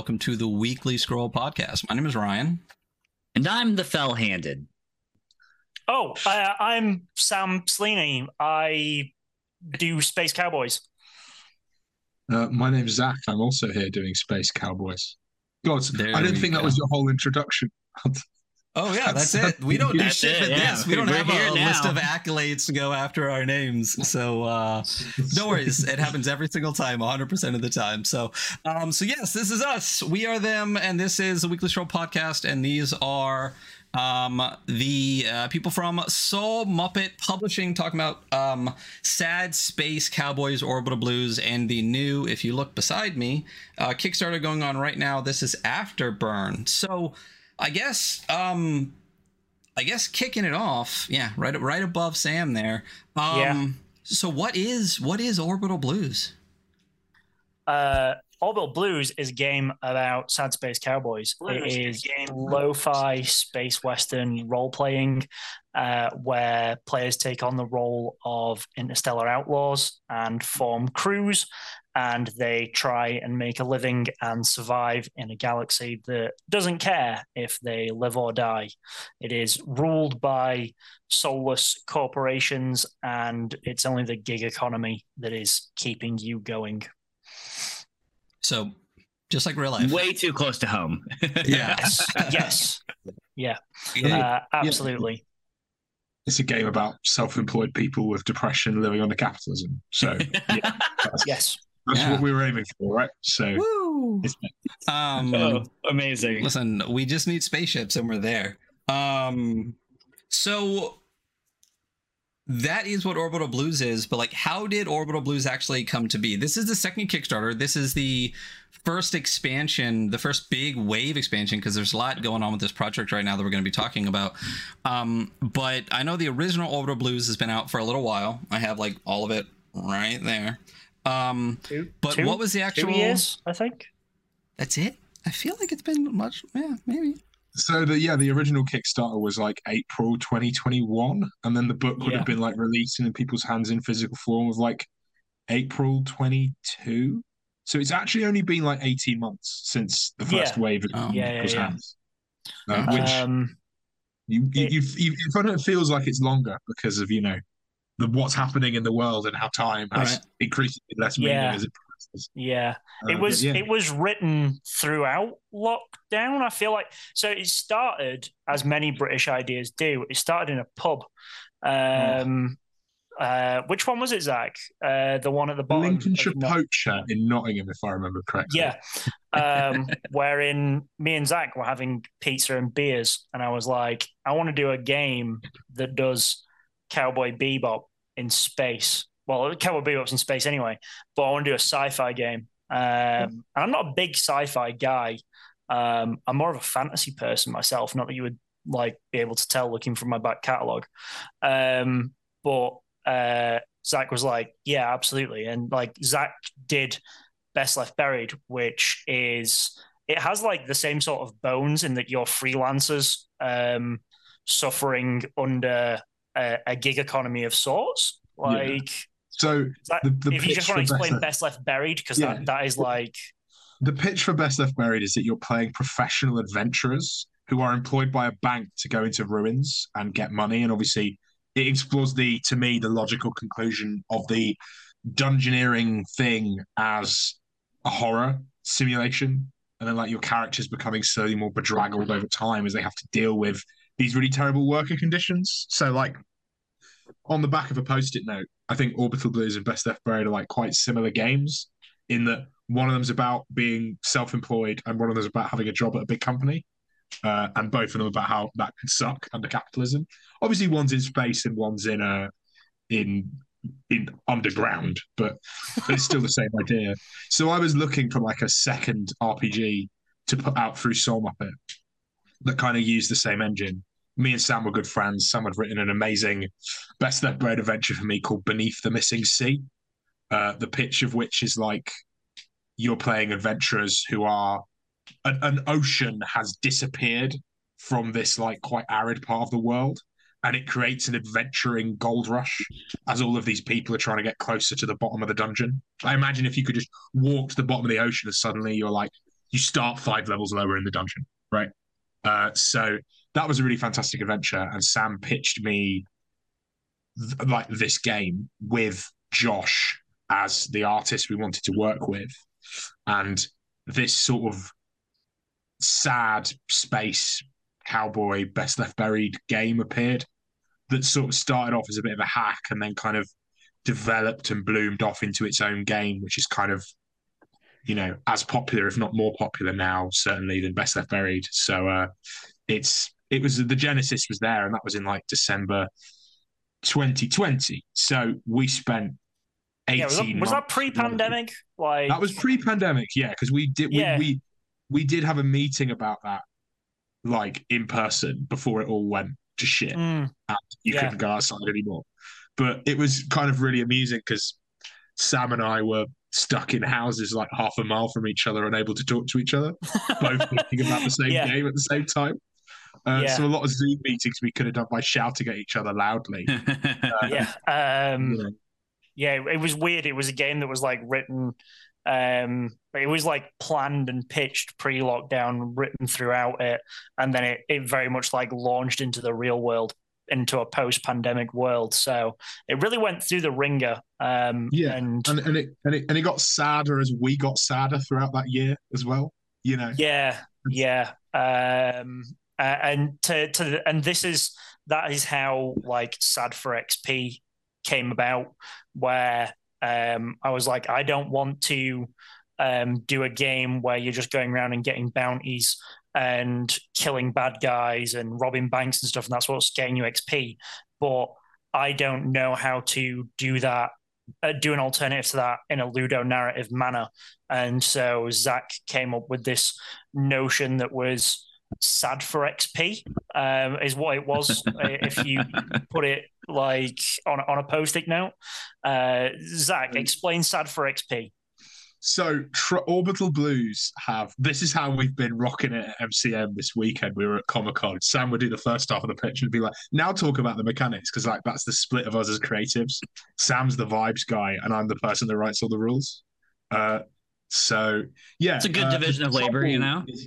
Hello, and welcome to the Weekly Scroll Podcast. My name is Ryan. And I'm the fell handed. Oh, uh, I'm Sam Sleney. I do Space Cowboys. Uh, my name's Zach. I'm also here doing Space Cowboys. God, There I didn't we think that was your whole introduction. Oh yeah, that's That's- it. We don't do shit it, with yeah. this. We don't We're have here a list of accolades to go after our names. So uh no worries. It happens every single time, 100% of the time. So um so yes, this is us. We are them and this is the Weekly Scroll podcast and these are um the uh, people from Soul Muppet Publishing talking about um Sad Space Cowboys Orbital Blues and the new if you look beside me uh Kickstarter going on right now. This is Afterburn. So I guess um I guess kicking it off, yeah, right right above Sam there. Um Yeah. so what is what is Orbital Blues? Uh, Orbital Blues is a game about sad space cowboys. Blues it is lo-fi space western role playing, uh, where players take on the role of interstellar outlaws and form crews, and they try and make a living and survive in a galaxy that doesn't care if they live or die. It is ruled by soulless corporations, and it's only the gig economy that is keeping you going. So just like real life. Way too close to home. Yeah. Yes, yes, yeah, Yeah. uh, absolutely. It's a game about self-employed people with depression living under capitalism. So yeah, Yes, that's Yeah. what we were aiming for, right? So Woo. Um oh, amazing. listen, we just need spaceships and we're there. Um so that is what Orbital Blues is, but like how did Orbital Blues actually come to be? This is the second Kickstarter. This is the first expansion, the first big wave expansion because there's a lot going on with this project right now that we're going to be talking about. Um but I know the original Orbital Blues has been out for a little while. I have like all of it right there. Um two, but two- what was the actual two years, I think. That's it? I feel like it's been much yeah, maybe. so the yeah the original Kickstarter was like April 2021, and then the book would Yeah. have been like released in people's hands in physical form of like April 22. So it's actually only been like 18 months since the first Yeah. wave in Yeah, yeah, people's yeah. hands. Uh, which Um, You, you, It- you, you, it feels like it's longer because of you know the what's happening in the world and how time has Right. increasingly less meaning Yeah. as it progresses. yeah, Uh, it was yeah. it was written throughout lockdown. I feel like so it started as many British ideas do. It started in a pub. Um, uh, which one was it, Zach? Uh, the one at the bottom. Lincolnshire poacher in Nottingham, if I remember correctly. Yeah. Um, wherein me and Zach were having pizza and beers, and I was like, I want to do a game that does Cowboy Bebop in space. Well, Cowboy Bebop's in space anyway, but I want to do a sci-fi game. Um, and I'm not a big sci-fi guy. Um, I'm more of a fantasy person myself. Not that you would like be able to tell looking from my back catalogue. Um, but uh, Zach was like, "Yeah, absolutely," and like Zach did Best Left Buried, which is it has like the same sort of bones in that you're freelancers um, suffering under a, a gig economy of sorts. Like, So that- the, the if you just want to explain Left- Best Left Buried, because Yeah. that, that is like, the pitch for Best Left Buried is that you're playing professional adventurers who are employed by a bank to go into ruins and get money. And obviously, it explores the, to me, the logical conclusion of the dungeoneering thing as a horror simulation. And then, like, your characters becoming slowly more bedraggled over time as they have to deal with these really terrible worker conditions. So, like, on the back of a post it note, I think Orbital Blues and Best Left Buried are like quite similar games in that one of them's about being self-employed and one of them's about having a job at a big company. Uh, and both of them about how that can suck under capitalism. Obviously one's in space and one's in a in in underground but it's still the same idea. So i was looking for like a second rpg to put out through soul muppet that kind of used the same engine me and sam were good friends sam had written an amazing best left buried adventure for me called beneath the missing sea uh, the pitch of which is like you're playing adventurers who are an, an ocean has disappeared from this like quite arid part of the world and it creates an adventuring gold rush as all of these people are trying to get closer to the bottom of the dungeon i imagine if you could just walk to the bottom of the ocean and suddenly you're like you start five levels lower in the dungeon, right? Uh, so that was a really fantastic adventure, and Sam pitched me th- like this game with Josh as the artist we wanted to work with, and this sort of sad space cowboy best left buried game appeared that sort of started off as a bit of a hack and then kind of developed and bloomed off into its own game, which is kind of you know as popular, if not more popular now, certainly than Best Left Buried. So uh, it's it was the genesis was there, and that was in like December 2020. So we spent. 18 Yeah, was that, was that pre-pandemic? Like that was pre-pandemic, yeah, because we did we, Yeah. we we did have a meeting about that, like in person before it all went to shit. Mm, and you Yeah. couldn't go outside anymore. But it was kind of really amusing because Sam and I were stuck in houses like half a mile from each other, unable to talk to each other, both thinking about the same Yeah. game at the same time. Uh, Yeah. So a lot of Zoom meetings we could have done by shouting at each other loudly. yeah. Um, you know. yeah, it was weird. It was a game that was like written. Um, it was like planned and pitched pre-lockdown, written throughout it, and then it, it very much like launched into the real world, into a post-pandemic world. So it really went through the ringer. Um, Yeah, and, And, and it and it and it got sadder as we got sadder throughout that year as well. You know. yeah, yeah. Um, uh, and to to and this is that is how like sad for XP came about, where um, I was like, I don't want to um, do a game where you're just going around and getting bounties and killing bad guys and robbing banks and stuff, and that's what's getting you XP. But I don't know how to do that, uh, do an alternative to that in a ludonarrative manner. And so Zach came up with this notion that was sad for XP, um, is what it was. uh, if you put it like on on a post-it note, uh, Zach, explain sad for XP. So tr- Orbital Blues have this is how we've been rocking it at MCM this weekend. We were at Comic Con. Sam would do the first half of the pitch and be like, "Now talk about the mechanics," because like that's the split of us as creatives. Sam's the vibes guy, and I'm the person that writes all the rules. Uh, so yeah, It's a good uh, division of labor, you know? is-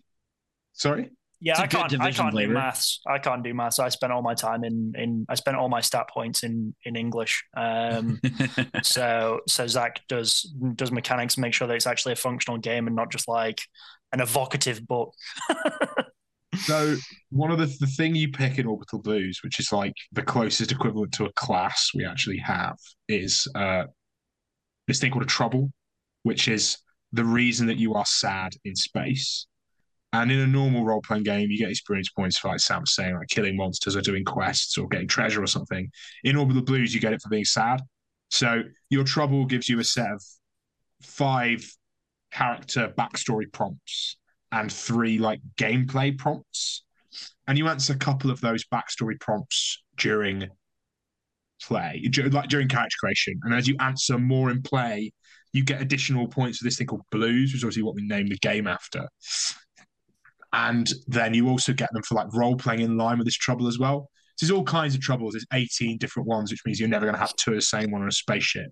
Sorry. Yeah, It's a I good can't. I can't do labor. maths. I can't do maths. I spent all my time in in. I spent all my stat points in in English. Um, so so Zach does does mechanics make sure that it's actually a functional game and not just like an evocative book. So one of the the thing you pick in Orbital Blues, which is like the closest equivalent to a class we actually have, is uh, this thing called a trouble, which is the reason that you are sad in space. And in a normal role playing game, you get experience points for like Sam saying, like killing monsters or doing quests or getting treasure or something. In Orbital Blues, you get it for being sad. So your trouble gives you a set of five character backstory prompts and three like gameplay prompts. And you answer a couple of those backstory prompts during play, like during character creation. And as you answer more in play, you get additional points for this thing called blues, which is obviously what we named the game after. And then you also get them for like role playing in line with this trouble as well. So there's all kinds of troubles. There's 18 different ones, which means you're never going to have two of the same one on a spaceship.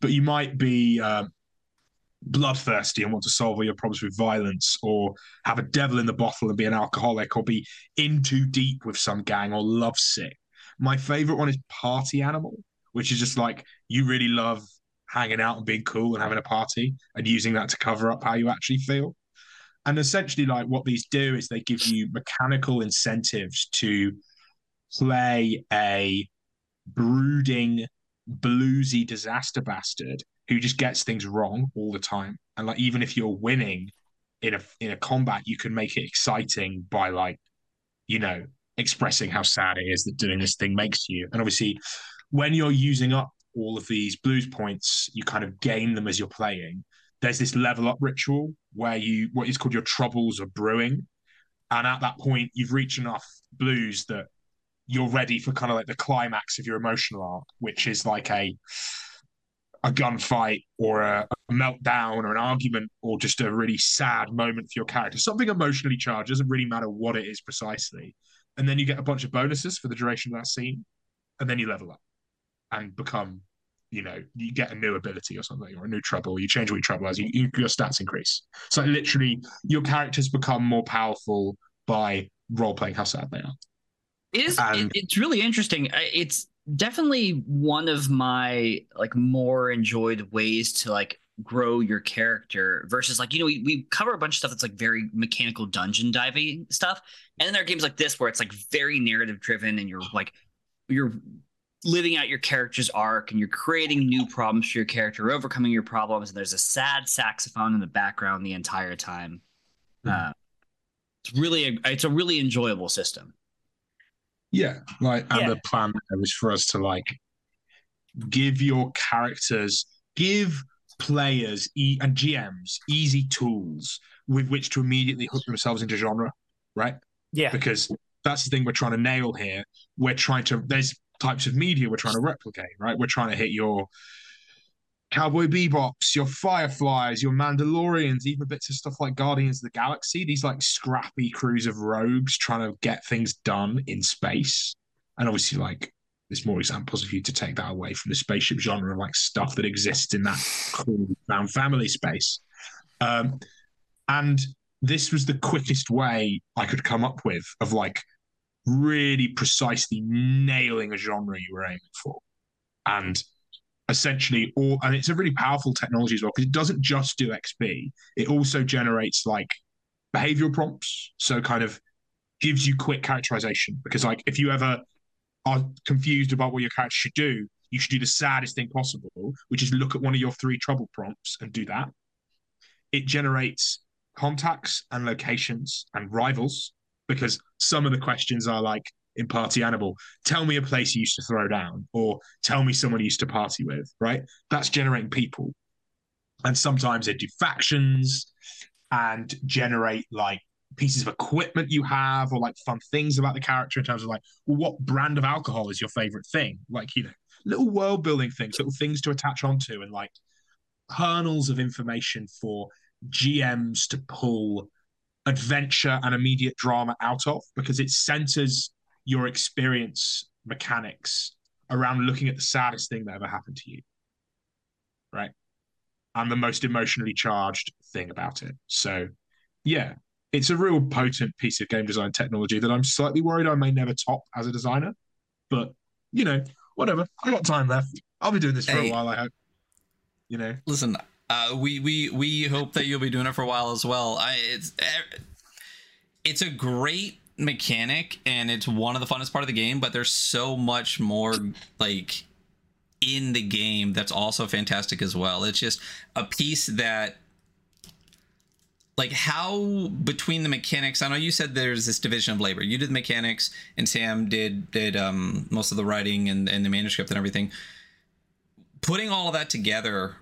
But you might be um, bloodthirsty and want to solve all your problems with violence, or have a devil in the bottle and be an alcoholic, or be in too deep with some gang, or lovesick. My favorite one is party animal, which is just like you really love hanging out and being cool and having a party and using that to cover up how you actually feel. And essentially, like what these do is they give you mechanical incentives to play a brooding, bluesy disaster bastard who just gets things wrong all the time. And like even if you're winning in a in a combat, you can make it exciting by like, you know, expressing how sad it is that doing this thing makes you. And obviously, when you're using up all of these blues points, you kind of gain them as you're playing. There's this level up ritual where you what is called your troubles are brewing. And at that point, you've reached enough blues that you're ready for kind of like the climax of your emotional arc, which is like a a gunfight or a, a meltdown or an argument or just a really sad moment for your character. Something emotionally charged doesn't really matter what it is precisely. And then you get a bunch of bonuses for the duration of that scene, and then you level up and become you know, you get a new ability or something, or a new trouble. You change what your trouble as you, you, your stats increase. So literally, your characters become more powerful by role playing how sad they are. It is. And- it's really interesting. It's definitely one of my like more enjoyed ways to like grow your character versus like you know we, we cover a bunch of stuff that's like very mechanical dungeon diving stuff and then there are games like this where it's like very narrative driven and you're like you're living out your character's arc and you're creating new problems for your character overcoming your problems and there's a sad saxophone in the background the entire time uh, it's really a, it's a really enjoyable system Yeah, like and Yeah. the plan was for us to like give your characters, give players e- and GMs easy tools with which to immediately hook themselves into genre, right? Yeah. Because that's the thing we're trying to nail here. We're trying to there's types of media we're trying to replicate, right? We're trying to hit your Cowboy Bebops, your Fireflies, your Mandalorians, even bits of stuff like Guardians of the Galaxy. These like scrappy crews of rogues trying to get things done in space. And obviously, like there's more examples of you to take that away from the spaceship genre of like stuff that exists in that cool found family space. Um, and this was the quickest way I could come up with of like really precisely nailing a genre you were aiming for. And essentially all and it's a really powerful technology as well because it doesn't just do xp it also generates like behavioral prompts. So kind of gives you quick characterization. Because like if you ever are confused about what your character should do you should do the saddest thing possible which is look at one of your three trouble prompts and do that. It generates contacts and locations and rivals because some of the questions are like in Party Animal, tell me a place you used to throw down, or tell me someone you used to party with, right? That's generating people. And sometimes they do factions and generate like pieces of equipment you have or like fun things about the character in terms of like, well, what brand of alcohol is your favorite thing? Like, you know, little world building things, little things to attach onto, and like kernels of information for GMs to pull adventure and immediate drama out of because it centers your experience mechanics around looking at the saddest thing that ever happened to you. Right. And the most emotionally charged thing about it. So, yeah, it's a real potent piece of game design technology that I'm slightly worried I may never top as a designer. But, you know, whatever. I've got time left. I'll be doing this for Hey. a while, I hope. You know, Listen, uh, we we we hope that you'll be doing it for a while as well. I it's eh, it's a great mechanic and it's one of the funnest part of the game, but there's so much more like in the game that's also fantastic as well. It's just a piece that like how between the mechanics i know you said there's this division of labor you did the mechanics and sam did did um most of the writing and, and the manuscript and everything putting all of that together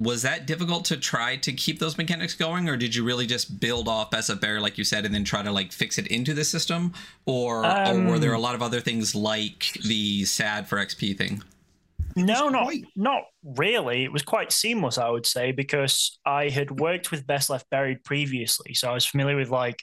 was that difficult to try to keep those mechanics going or did you really just build off best left buried like you said and then try to like fix it into the system or, or were there a um, lot of other things like the sad for xp thing No, not quite- not really. It was quite seamless, I would say, because I had worked with Best Left Buried previously, so I was familiar with like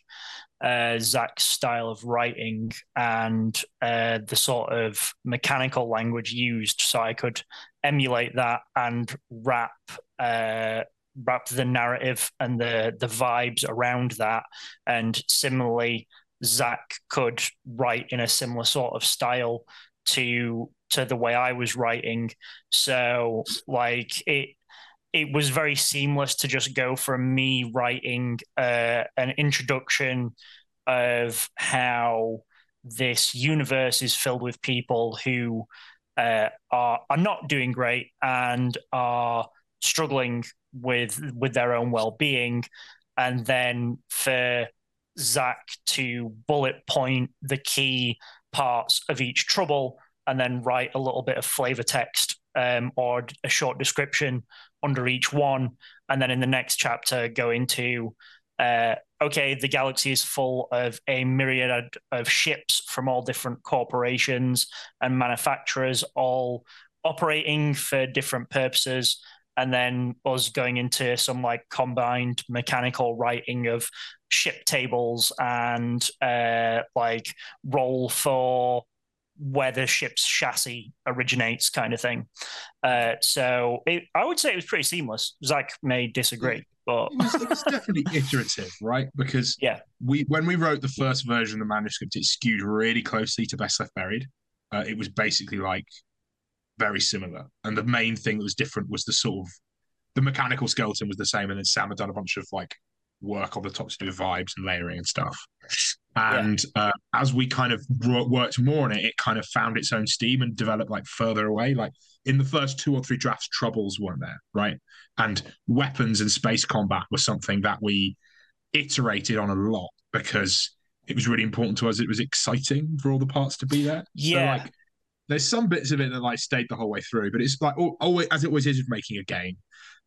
uh, Zach's style of writing and uh, the sort of mechanical language used, so I could emulate that and wrap uh, wrap the narrative and the the vibes around that. And similarly, Zach could write in a similar sort of style to to the way I was writing. So like it it was very seamless to just go from me writing uh, an introduction of how this universe is filled with people who uh, are are not doing great and are struggling with with their own well-being. And then for Zach to bullet point the key parts of each trouble and then write a little bit of flavor text um, or a short description under each one. And then in the next chapter, go into uh, okay, the galaxy is full of a myriad of ships from all different corporations and manufacturers, all operating for different purposes. And then us going into some like combined mechanical writing of ship tables and uh, like roll for where the ship's chassis originates, kind of thing. Uh, so it, I would say it was pretty seamless. Zach may disagree, but It was, it definitely iterative, right? Because Yeah. we when we wrote the first version of the manuscript, it skewed really closely to Best Left Buried. Uh, it was basically like very similar, and the main thing that was different was the sort of the mechanical skeleton was the same, and then Sam had done a bunch of like work on the top to do vibes and layering and stuff. And uh, as we kind of worked more on it, it kind of found its own steam and developed like further away. Like in the first two or three drafts, troubles weren't there, right? And weapons and space combat was something that we iterated on a lot because it was really important to us. It was exciting for all the parts to be there. Yeah. So like, there's some bits of it that like stayed the whole way through, but it's like always as it always is with making a game.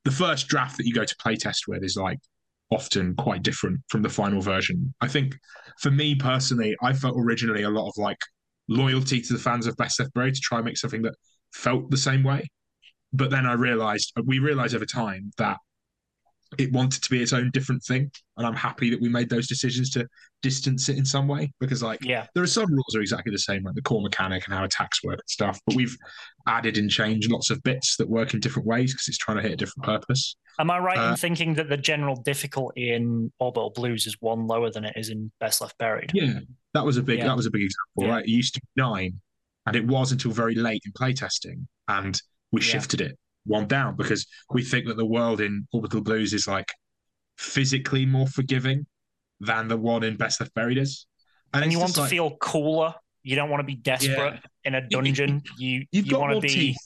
The first draft that you go to playtest with is like often quite different from the final version. I think for me personally, I felt originally a lot of like loyalty to the fans of Best Left Buried to try and make something that felt the same way. But then I realized we realized over time that it wanted to be its own different thing. And I'm happy that we made those decisions to distance it in some way because like yeah, there are some rules that are exactly the same, like the core mechanic and how attacks work and stuff. But we've added and changed lots of bits that work in different ways because it's trying to hit a different purpose. am I right Uh, in thinking that the general difficulty in Orbital Blues is one lower than it is in Best Left Buried? Yeah, that was a big Yeah. that was a big example, Yeah. right? It used to be nine, and it was until very late in playtesting, and we Yeah. shifted it one down because we think that the world in Orbital Blues is like physically more forgiving than the one in Best Left Buried is. and it's you want to like- feel cooler. You don't want to be desperate in a dungeon. You you've you got want to be teeth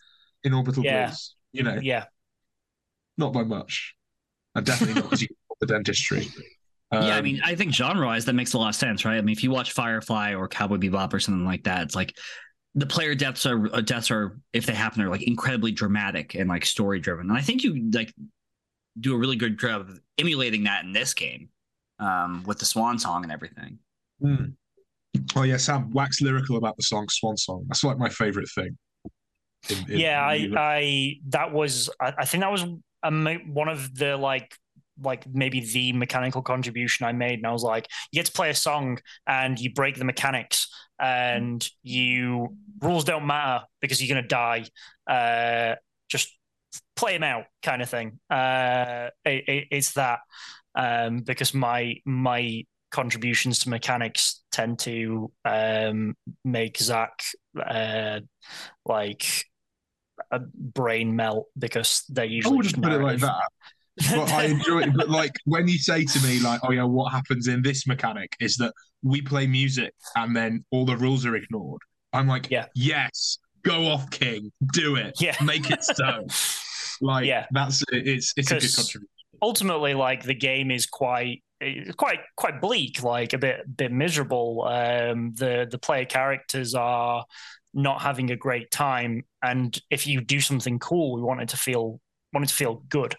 in Orbital Yeah. Blues, you know, yeah not by much, and definitely not because you got the dentistry. yeah, I Um, mean, I think genre-wise, that makes a lot of sense, right? I mean, if you watch Firefly or Cowboy Bebop or something like that, it's like the player deaths are uh, deaths are if they happen are like incredibly dramatic and like story driven. And I think you like do a really good job of emulating that in this game um, with the swan song and everything. Hmm. Oh yeah, Sam, wax lyrical about the song "Swan Song." That's like my favorite thing. in- in- yeah I, in- I that was I, I think that was a, ma- one of the like like maybe the mechanical contribution I made and I was like you get to play a song and you break the mechanics and you rules don't matter because you're gonna die. Uh just play them out kind of thing. Uh it, it, it's that um because my my contributions to mechanics tend to um make Zach uh like a brain melt because they're I usually wouldn't just put it like that. But I enjoy it. But like when you say to me, like, "Oh yeah, what happens in this mechanic is that we play music and then all the rules are ignored." I'm like, Yeah. yes, go off, King, do it, Yeah. make it so." Like, Yeah. that's it. It's it's a good contribution. ultimately like the game is quite quite quite bleak like a bit bit miserable um the the player characters are not having a great time and if you do something cool we want it to feel want it to feel good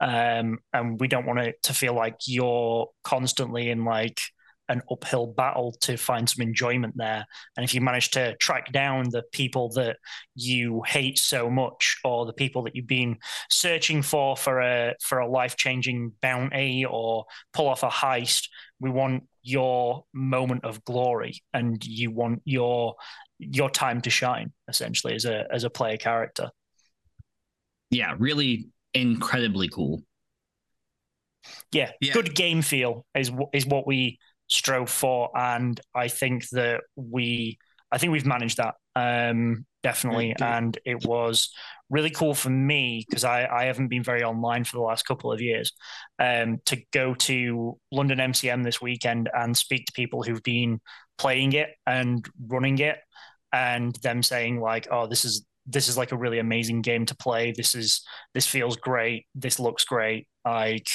um and we don't want it to feel like you're constantly in like an uphill battle to find some enjoyment there and if you manage to track down the people that you hate so much or the people that you've been searching for for a for a life changing bounty or pull off a heist. We want your moment of glory, and you want your your time to shine. Essentially, as a as a player character. Yeah, really incredibly cool. Yeah, Yeah. good game feel is is what we strove for, and I think that we I think we've managed that um, definitely, and it was really cool for me because I, I haven't been very online for the last couple of years um, to go to London MCM this weekend and speak to people who've been playing it and running it and them saying like oh this is this is like a really amazing game to play this is this feels great this looks great like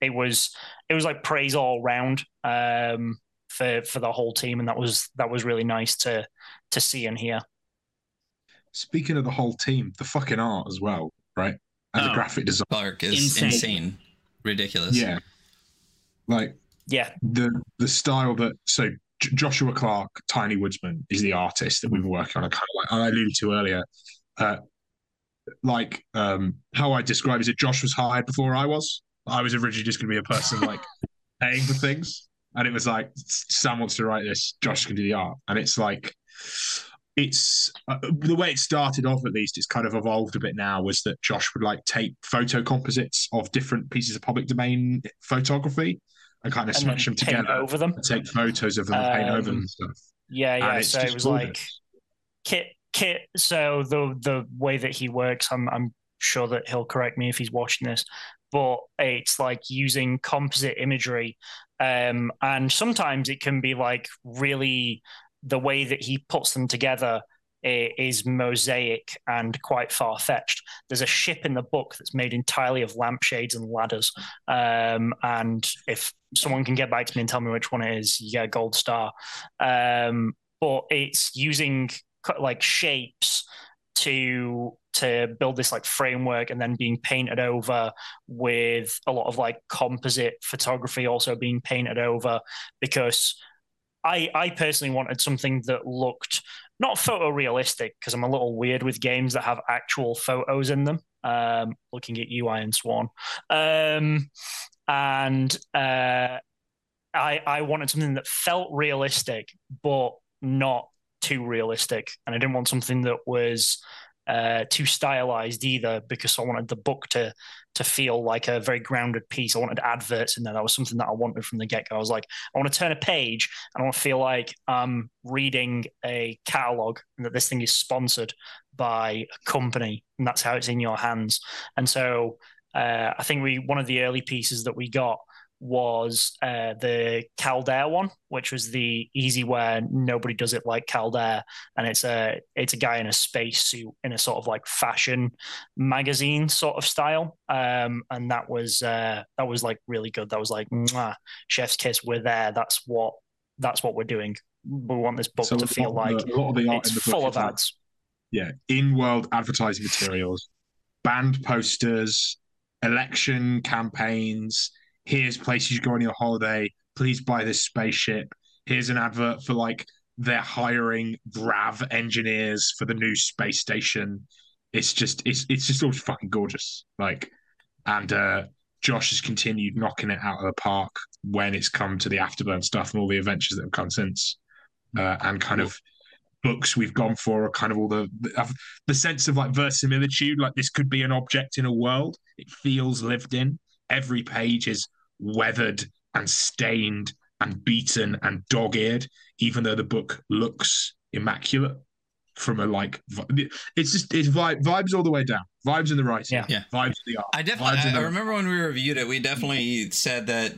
it was it was like praise all round um, for for the whole team and that was that was really nice to to see and hear Speaking of the whole team, the fucking art as well, right? And the Oh. graphic design. Clark is Insane. insane, ridiculous. Yeah. Like yeah the the style that so J- Joshua Clark, Tiny Woodsman, is the artist that we've been working on. I kind of like I alluded to earlier. Uh, like um, how I describe is that Josh was hired before I was. I was originally just going to be a person like paying for things, and it was like Sam wants to write this, Josh can do the art, and it's like it's uh, the way it started off at least it's kind of evolved a bit now was that josh would like take photo composites of different pieces of public domain photography and kind of smash them together over them. and take photos of them and paint over them Um, and stuff Yeah, yeah. So it was gorgeous. like Kit Kit. So the the way that he works, I'm I'm sure that he'll correct me if he's watching this, but it's like using composite imagery, um, and sometimes it can be like really the way that he puts them together i- is mosaic and quite far fetched. There's a ship in the book that's made entirely of lampshades and ladders, um, and if someone can get back to me and tell me which one it is, you get a gold star. Um, but it's using like shapes to to build this like framework and then being painted over with a lot of like composite photography also being painted over because I I personally wanted something that looked not photorealistic because I'm a little weird with games that have actual photos in them. Um, looking at you, Ironsworn, um, and uh, I I wanted something that felt realistic but not too realistic, and I didn't want something that was uh, too stylized either because I wanted the book to to feel like a very grounded piece. I wanted adverts in there. That was something that I wanted from the get go. I was like, I want to turn a page and I want to feel like I'm reading a catalog and that this thing is sponsored by a company, and that's how it's in your hands. And so uh, I think we one of the early pieces that we got was uh, the Caldair one, which was the easy where nobody does it like Caldair, and it's a it's a guy in a spacesuit in a sort of like fashion magazine sort of style, um, and that was uh, that was like really good. That was like chef's kiss. We're there. That's what that's what we're doing. We want this book So to feel like the- a lot of the art it's in the book full of ads. yeah, in-world advertising materials, band posters, election campaigns. Here's places you go on your holiday. Please buy this spaceship. Here's an advert for like they're hiring Grav engineers for the new space station. It's just it's it's just all fucking gorgeous. Like, and uh Josh has continued knocking it out of the park when it's come to the Afterburn stuff and all the adventures that have come since, uh, and kind of books we've gone for are kind of all the, the sense of like verisimilitude. Like this could be an object in a world. It feels lived in. Every page is weathered and stained and beaten and dog-eared, even though the book looks immaculate from a like. It's just it's vibe, vibes all the way down. Vibes in the writing. Yeah. Yeah. Vibes in the art. I definitely. Vibes in I, I remember when we reviewed it, we definitely said that,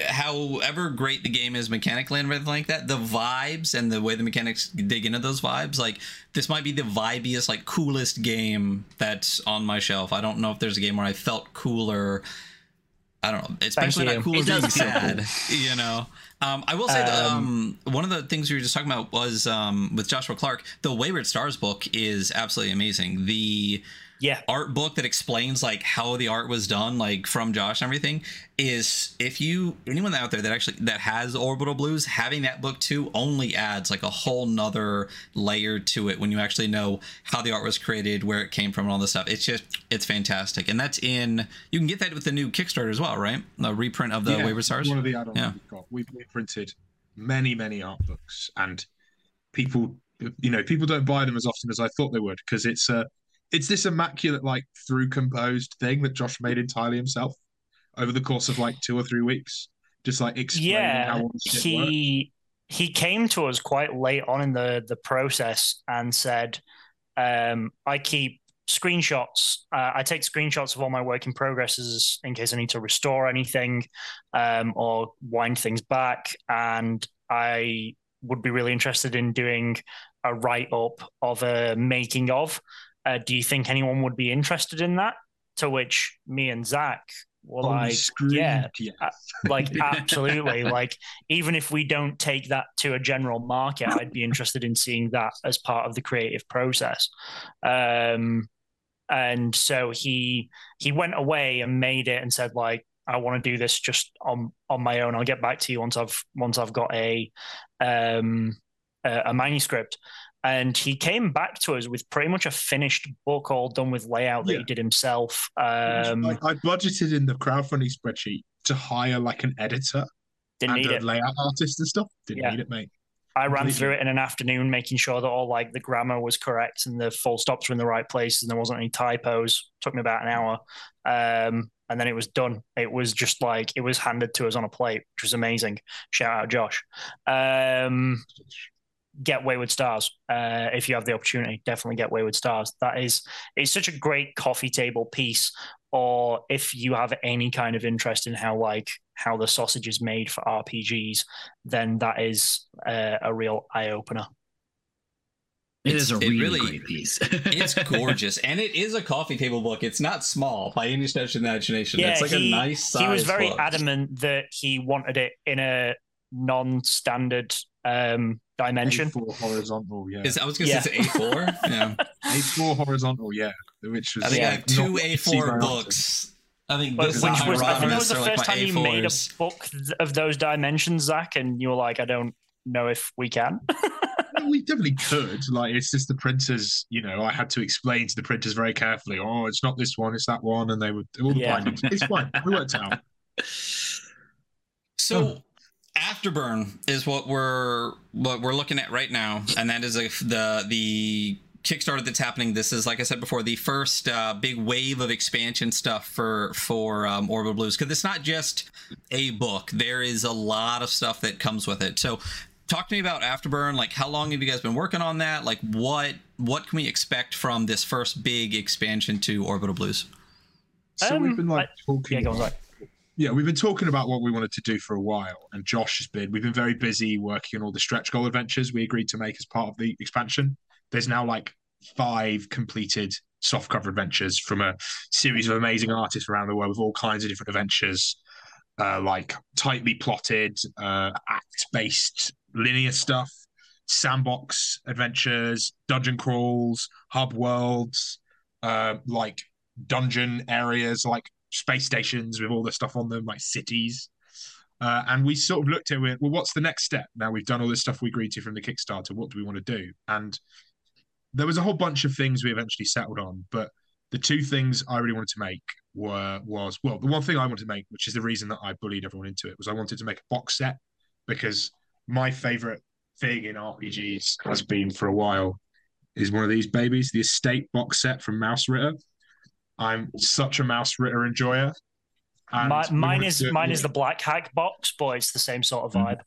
however great the game is mechanically and everything like that, the vibes and the way the mechanics dig into those vibes, like this might be the vibiest, like coolest game that's on my shelf. I don't know if there's a game where I felt cooler. I don't know, especially you. not cool It as being does feel sad. You know, um, I will say that Um, um, one of the things we were just talking about was um, with Joshua Clark. The Wayward Stars book is absolutely amazing. The Yeah, art book that explains like how the art was done like from josh and everything is if you anyone out there that actually that has orbital blues having that book too only adds like a whole nother layer to it when you actually know how the art was created where it came from and all this stuff it's just it's fantastic and that's in you can get that with the new kickstarter as well right a reprint of the Yeah, wayward stars One of the add-ons Yeah. we've got. We've, we've printed many, many art books, and people, you know, people don't buy them as often as I thought they would because it's a, it's this immaculate, like through composed thing that Josh made entirely himself over the course of like two or three weeks, just like explaining yeah. how all this shit works. He he came to us quite late on in the the process and said, um, "I keep screenshots. Uh, I take screenshots of all my work in progresses in case I need to restore anything um, or wind things back, and I would be really interested in doing a write up of a making of." Uh, do you think anyone would be interested in that? To which me and Zach were the like, yeah, yeah. like absolutely. like even if we don't take that to a general market, I'd be interested in seeing that as part of the creative process. Um, and so he he went away and made it and said like I want to do this just on on my own. I'll get back to you once I've once I've got a um a, a manuscript. And he came back to us with pretty much a finished book, all done with layout that Yeah. he did himself. I, Um, I budgeted in the crowdfunding spreadsheet to hire like an editor didn't and need a it. layout artist and stuff. Didn't Yeah. need it, mate. I ran Completely. through it in an afternoon, making sure that all like the grammar was correct and the full stops were in the right places and there wasn't any typos. Took me about an hour, um, and then it was done. It was just like it was handed to us on a plate, which was amazing. Shout out Josh. Um, get Wayward Stars uh, if you have the opportunity. Definitely get Wayward Stars. That is it's such a great coffee table piece. Or if you have any kind of interest in how like how the sausage is made for RPGs, then that is uh, a real eye opener. It is a really, really- great piece. It's gorgeous, and it is a coffee table book. It's not small by any stretch of the imagination. Yeah, it's like he- a nice. Size he was very book. adamant that he wanted it in a non-standard um, dimension. A4 horizontal, yeah. Is, I was gonna Yeah. say it's A four. Yeah, A4 horizontal, yeah. Which was I think Yeah, I two A4 books. I think But this which was, I think that was the Hieronymus are like first my time you made a book of those dimensions, Zach, and you were like, I don't know if we can. Well, we definitely could. Like, it's just the printers. You know, I had to explain to the printers very carefully. Oh, it's not this one; it's that one, and they would all the Yeah. bindings. It's fine. We worked out. So Afterburn is what we're what we're looking at right now, and that is a, the the Kickstarter that's happening. This is like I said before, the first uh, big wave of expansion stuff for for um, Orbital Blues because it's not just a book. There is a lot of stuff that comes with it. So. Talk to me about Afterburn. Like, how long have you guys been working on that? Like, what what can we expect from this first big expansion to Orbital Blues? So Um, we've been like Yeah, talking. go on, Zach. Yeah, we've been talking about what we wanted to do for a while, and Josh has been. We've been very busy working on all the stretch goal adventures we agreed to make as part of the expansion. There's now like five completed soft cover adventures from a series of amazing artists around the world with all kinds of different adventures, uh, like tightly plotted, uh, act-based linear stuff, sandbox adventures, dungeon crawls, hub worlds, uh, like dungeon areas, like space stations with all the stuff on them, like cities. Uh, and we sort of looked at it. Well, what's the next step? Now we've done all this stuff we agreed to from the Kickstarter. What do we want to do? And there was a whole bunch of things we eventually settled on, but the two things I really wanted to make were was well, the one thing I wanted to make, which is the reason that I bullied everyone into it, was I wanted to make a box set because my favorite thing in RPGs has been for a while is one of these babies, the estate box set from Mausritter. I'm such a Mausritter enjoyer. We mine is mine is the black hack box, but it's the same sort of Mm. vibe.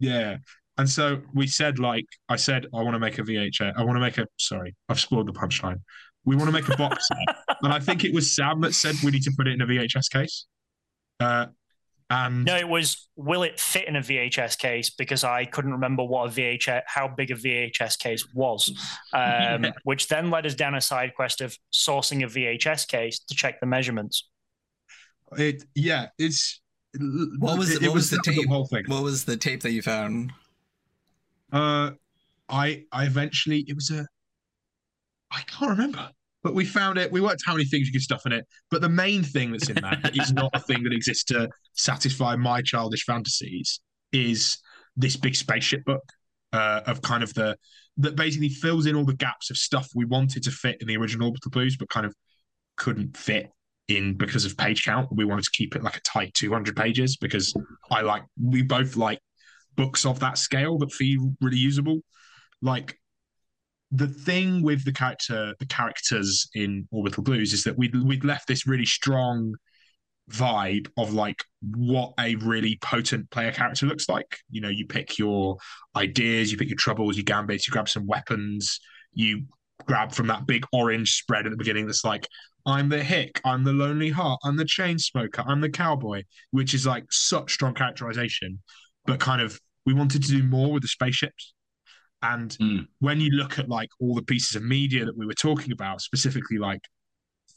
Yeah. And so we said, like, I said, I want to make a VHS. I want to make a, sorry, I've spoiled the punchline. We want to make a box set. And I think it was Sam that said we need to put it in a VHS case. Uh, and No, it was will it fit in a VHS case because I couldn't remember what a VHS how big a VHS case was, um, Yeah. which then led us down a side quest of sourcing a VHS case to check the measurements. it, yeah, it's, What was it, it what was the that tape? whole thing. What was the tape that you found? Uh, I I eventually it was a I can't remember, but we found it. We worked how many things you could stuff in it. But the main thing that's in that is not a thing that exists to satisfy my childish fantasies. Is this big spaceship book uh, of kind of the that basically fills in all the gaps of stuff we wanted to fit in the original Orbital Blues, but kind of couldn't fit in because of page count. We wanted to keep it like a tight 200 pages because I like we both like books of that scale that feel really usable. Like the thing with the character, the characters in Orbital Blues is that we'd we'd left this really strong vibe of like what a really potent player character looks like. You know, you pick your ideas, you pick your troubles, you gambits, you grab some weapons, you grab from that big orange spread at the beginning that's like, I'm the hick, I'm the lonely heart, I'm the chain smoker, I'm the cowboy, which is like such strong characterization. But kind of we wanted to do more with the spaceships. And Mm. when you look at like all the pieces of media that we were talking about, specifically like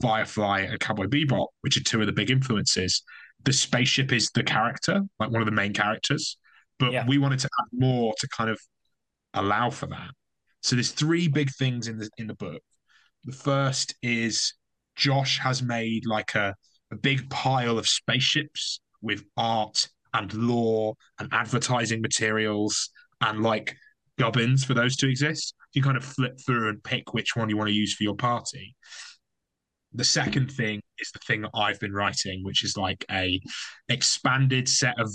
Firefly and Cowboy Bebop, which are two of the big influences, the spaceship is the character, like one of the main characters. But Yeah. we wanted to add more to kind of allow for that. So there's three big things in the in the book. The first is Josh has made like a, a big pile of spaceships with art and lore and advertising materials and like gubbins for those to exist. You kind of flip through and pick which one you want to use for your party. The second thing is the thing that I've been writing, which is like a expanded set of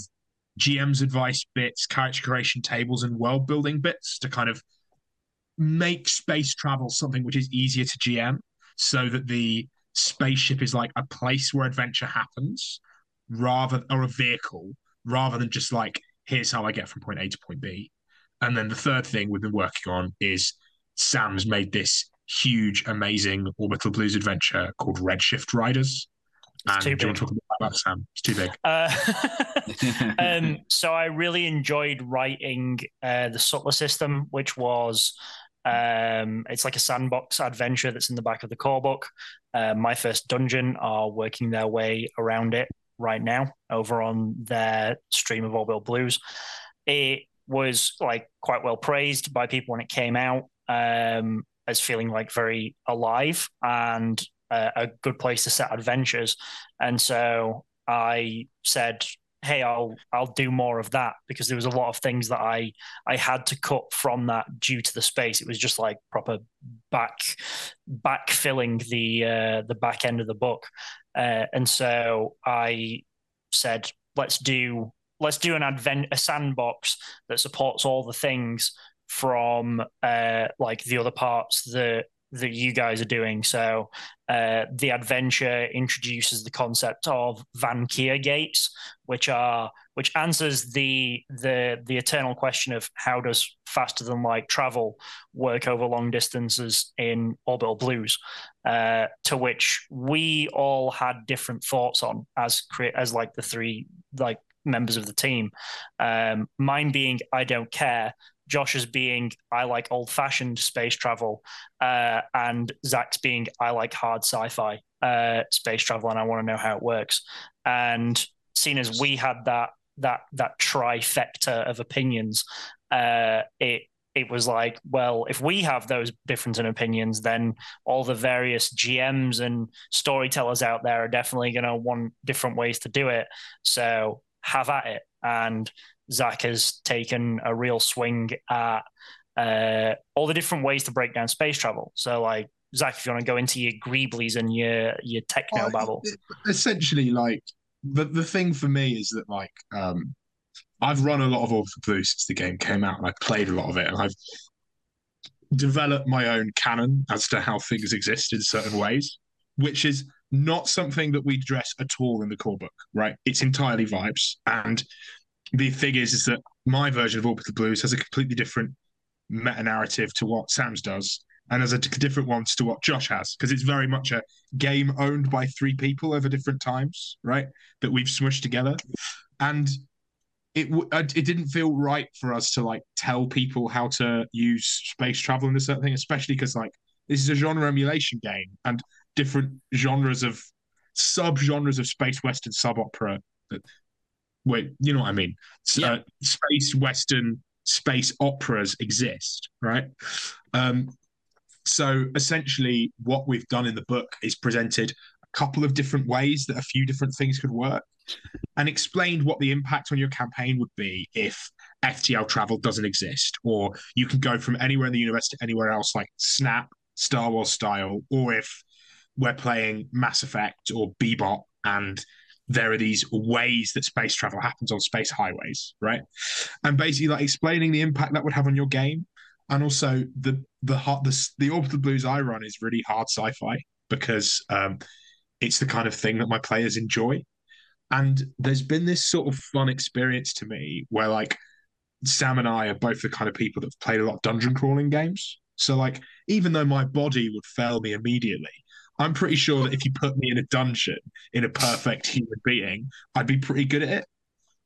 GM's advice bits, character creation tables, and world building bits to kind of make space travel something which is easier to GM so that the spaceship is like a place where adventure happens rather or a vehicle rather than just like here's how I get from point A to point B. And then the third thing we've been working on is Sam's made this huge, amazing orbital blues adventure called Redshift Riders. And do you want to talk about that, Sam? It's too big. Uh, um, so I really enjoyed writing uh, the Sutler system, which was um, it's like a sandbox adventure that's in the back of the core book. Uh, my first dungeon are working their way around it right now over on their stream of Orbital Blues. It was like quite well praised by people when it came out um, as feeling like very alive and uh, a good place to set adventures. And so I said, hey i'll i'll do more of that because there was a lot of things that i i had to cut from that due to the space it was just like proper back backfilling the uh the back end of the book uh, and so i said let's do let's do an advent a sandbox that supports all the things from uh like the other parts that that you guys are doing. So uh, the adventure introduces the concept of Van'Kir gates, which are which answers the the the eternal question of how does faster than light travel work over long distances in orbital blues, uh, to which we all had different thoughts on as create as like the three like members of the team. Um, mine being I don't care Josh as being I like old fashioned space travel, uh, and Zach's being I like hard sci fi uh, space travel, and I want to know how it works. And seeing as we had that that that trifecta of opinions, uh, it it was like, well, if we have those different in opinions, then all the various GMs and storytellers out there are definitely going to want different ways to do it. So have at it. And Zach has taken a real swing at uh, all the different ways to break down space travel. So, like, Zach, if you want to go into your Greeblies and your your techno uh, babble, essentially, like the the thing for me is that like um, I've run a lot of Orbital Blue since the game came out, and I've played a lot of it, and I've developed my own canon as to how things exist in certain ways, which is not something that we address at all in the core book, right? It's entirely vibes. And the thing is, is that my version of Orbital Blues has a completely different meta narrative to what Sam's does, and has a different one to what Josh has, because it's very much a game owned by three people over different times, right? That we've smushed together, and it it didn't feel right for us to like tell people how to use space travel in a certain thing, especially because like this is a genre emulation game, and different genres of sub genres of space western sub opera wait, you know what I mean? Yeah. Uh, space western space operas exist, right? Um, so essentially, what we've done in the book is presented a couple of different ways that a few different things could work, and explained what the impact on your campaign would be if FTL travel doesn't exist, or you can go from anywhere in the universe to anywhere else, like Snap, Star Wars style, or if we're playing Mass Effect or Bebop and there are these ways that space travel happens on space highways, right? And basically, like explaining the impact that would have on your game, and also the the hot the the orbital blues I run is really hard sci-fi because um, it's the kind of thing that my players enjoy. And there's been this sort of fun experience to me where like Sam and I are both the kind of people that've played a lot of dungeon crawling games. So like even though my body would fail me immediately, I'm pretty sure that if you put me in a dungeon in a perfect human being, I'd be pretty good at it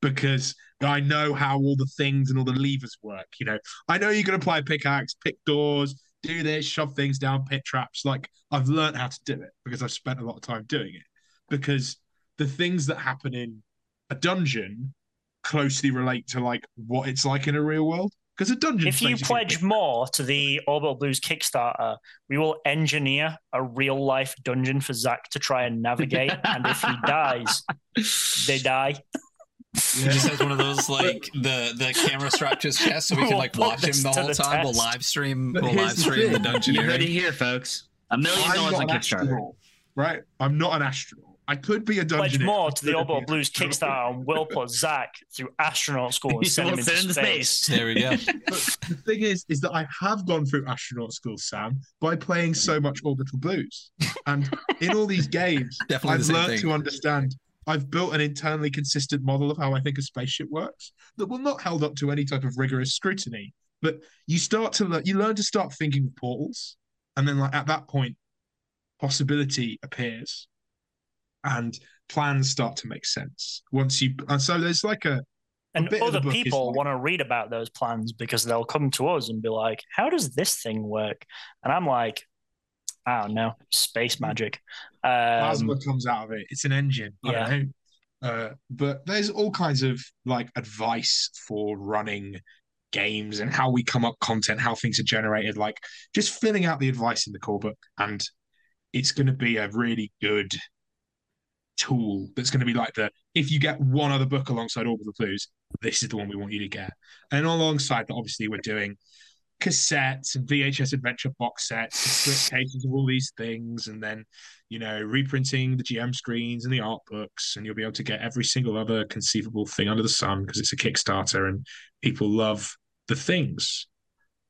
because I know how all the things and all the levers work. You know, I know you can apply pickaxe, pick doors, do this, shove things down pit traps. Like I've learned how to do it because I've spent a lot of time doing it. Because the things that happen in a dungeon closely relate to like what it's like in a real world. Because a dungeon. If you pledge more to the Orbital Blues Kickstarter, we will engineer a real life dungeon for Zach to try and navigate. and if he dies, they die. Yeah. He just has one of those like the the camera strapped to his chest, so we can like watch him the whole the time. We'll live stream. We'll live stream the, the dungeon. You heard it here, folks. A 1000000 dollars on Kickstarter. Right, I'm not an astronaut. I could be a Pledge dungeon. more to the Orbital Blues Kickstarter and we'll put Zach through astronaut school and send him into send him to space. space. There we go. But the thing is, is that I have gone through astronaut school, Sam, by playing so much Orbital Blues, and in all these games, Definitely I've same learned thing. to understand. I've built an internally consistent model of how I think a spaceship works that will not held up to any type of rigorous scrutiny. But you start to learn, you learn to start thinking of portals, and then like at that point, possibility appears, and plans start to make sense. Once you, and so there's like a And other people like- want to read about those plans because they'll come to us and be like, "How does this thing work?" And I'm like, "I don't know, space magic." Um, plasma comes out of it. It's an engine. Yeah. Uh, but there's all kinds of like advice for running games and how we come up content, how things are generated. Like just filling out the advice in the core book, and it's going to be a really good tool. That's going to be like the if you get one other book alongside all of the Blues, this is the one we want you to get. And alongside that, obviously, we're doing cassettes and VHS adventure box sets, and split cases of all these things, and then you know reprinting the GM screens and the art books, and you'll be able to get every single other conceivable thing under the sun because it's a Kickstarter and people love the things.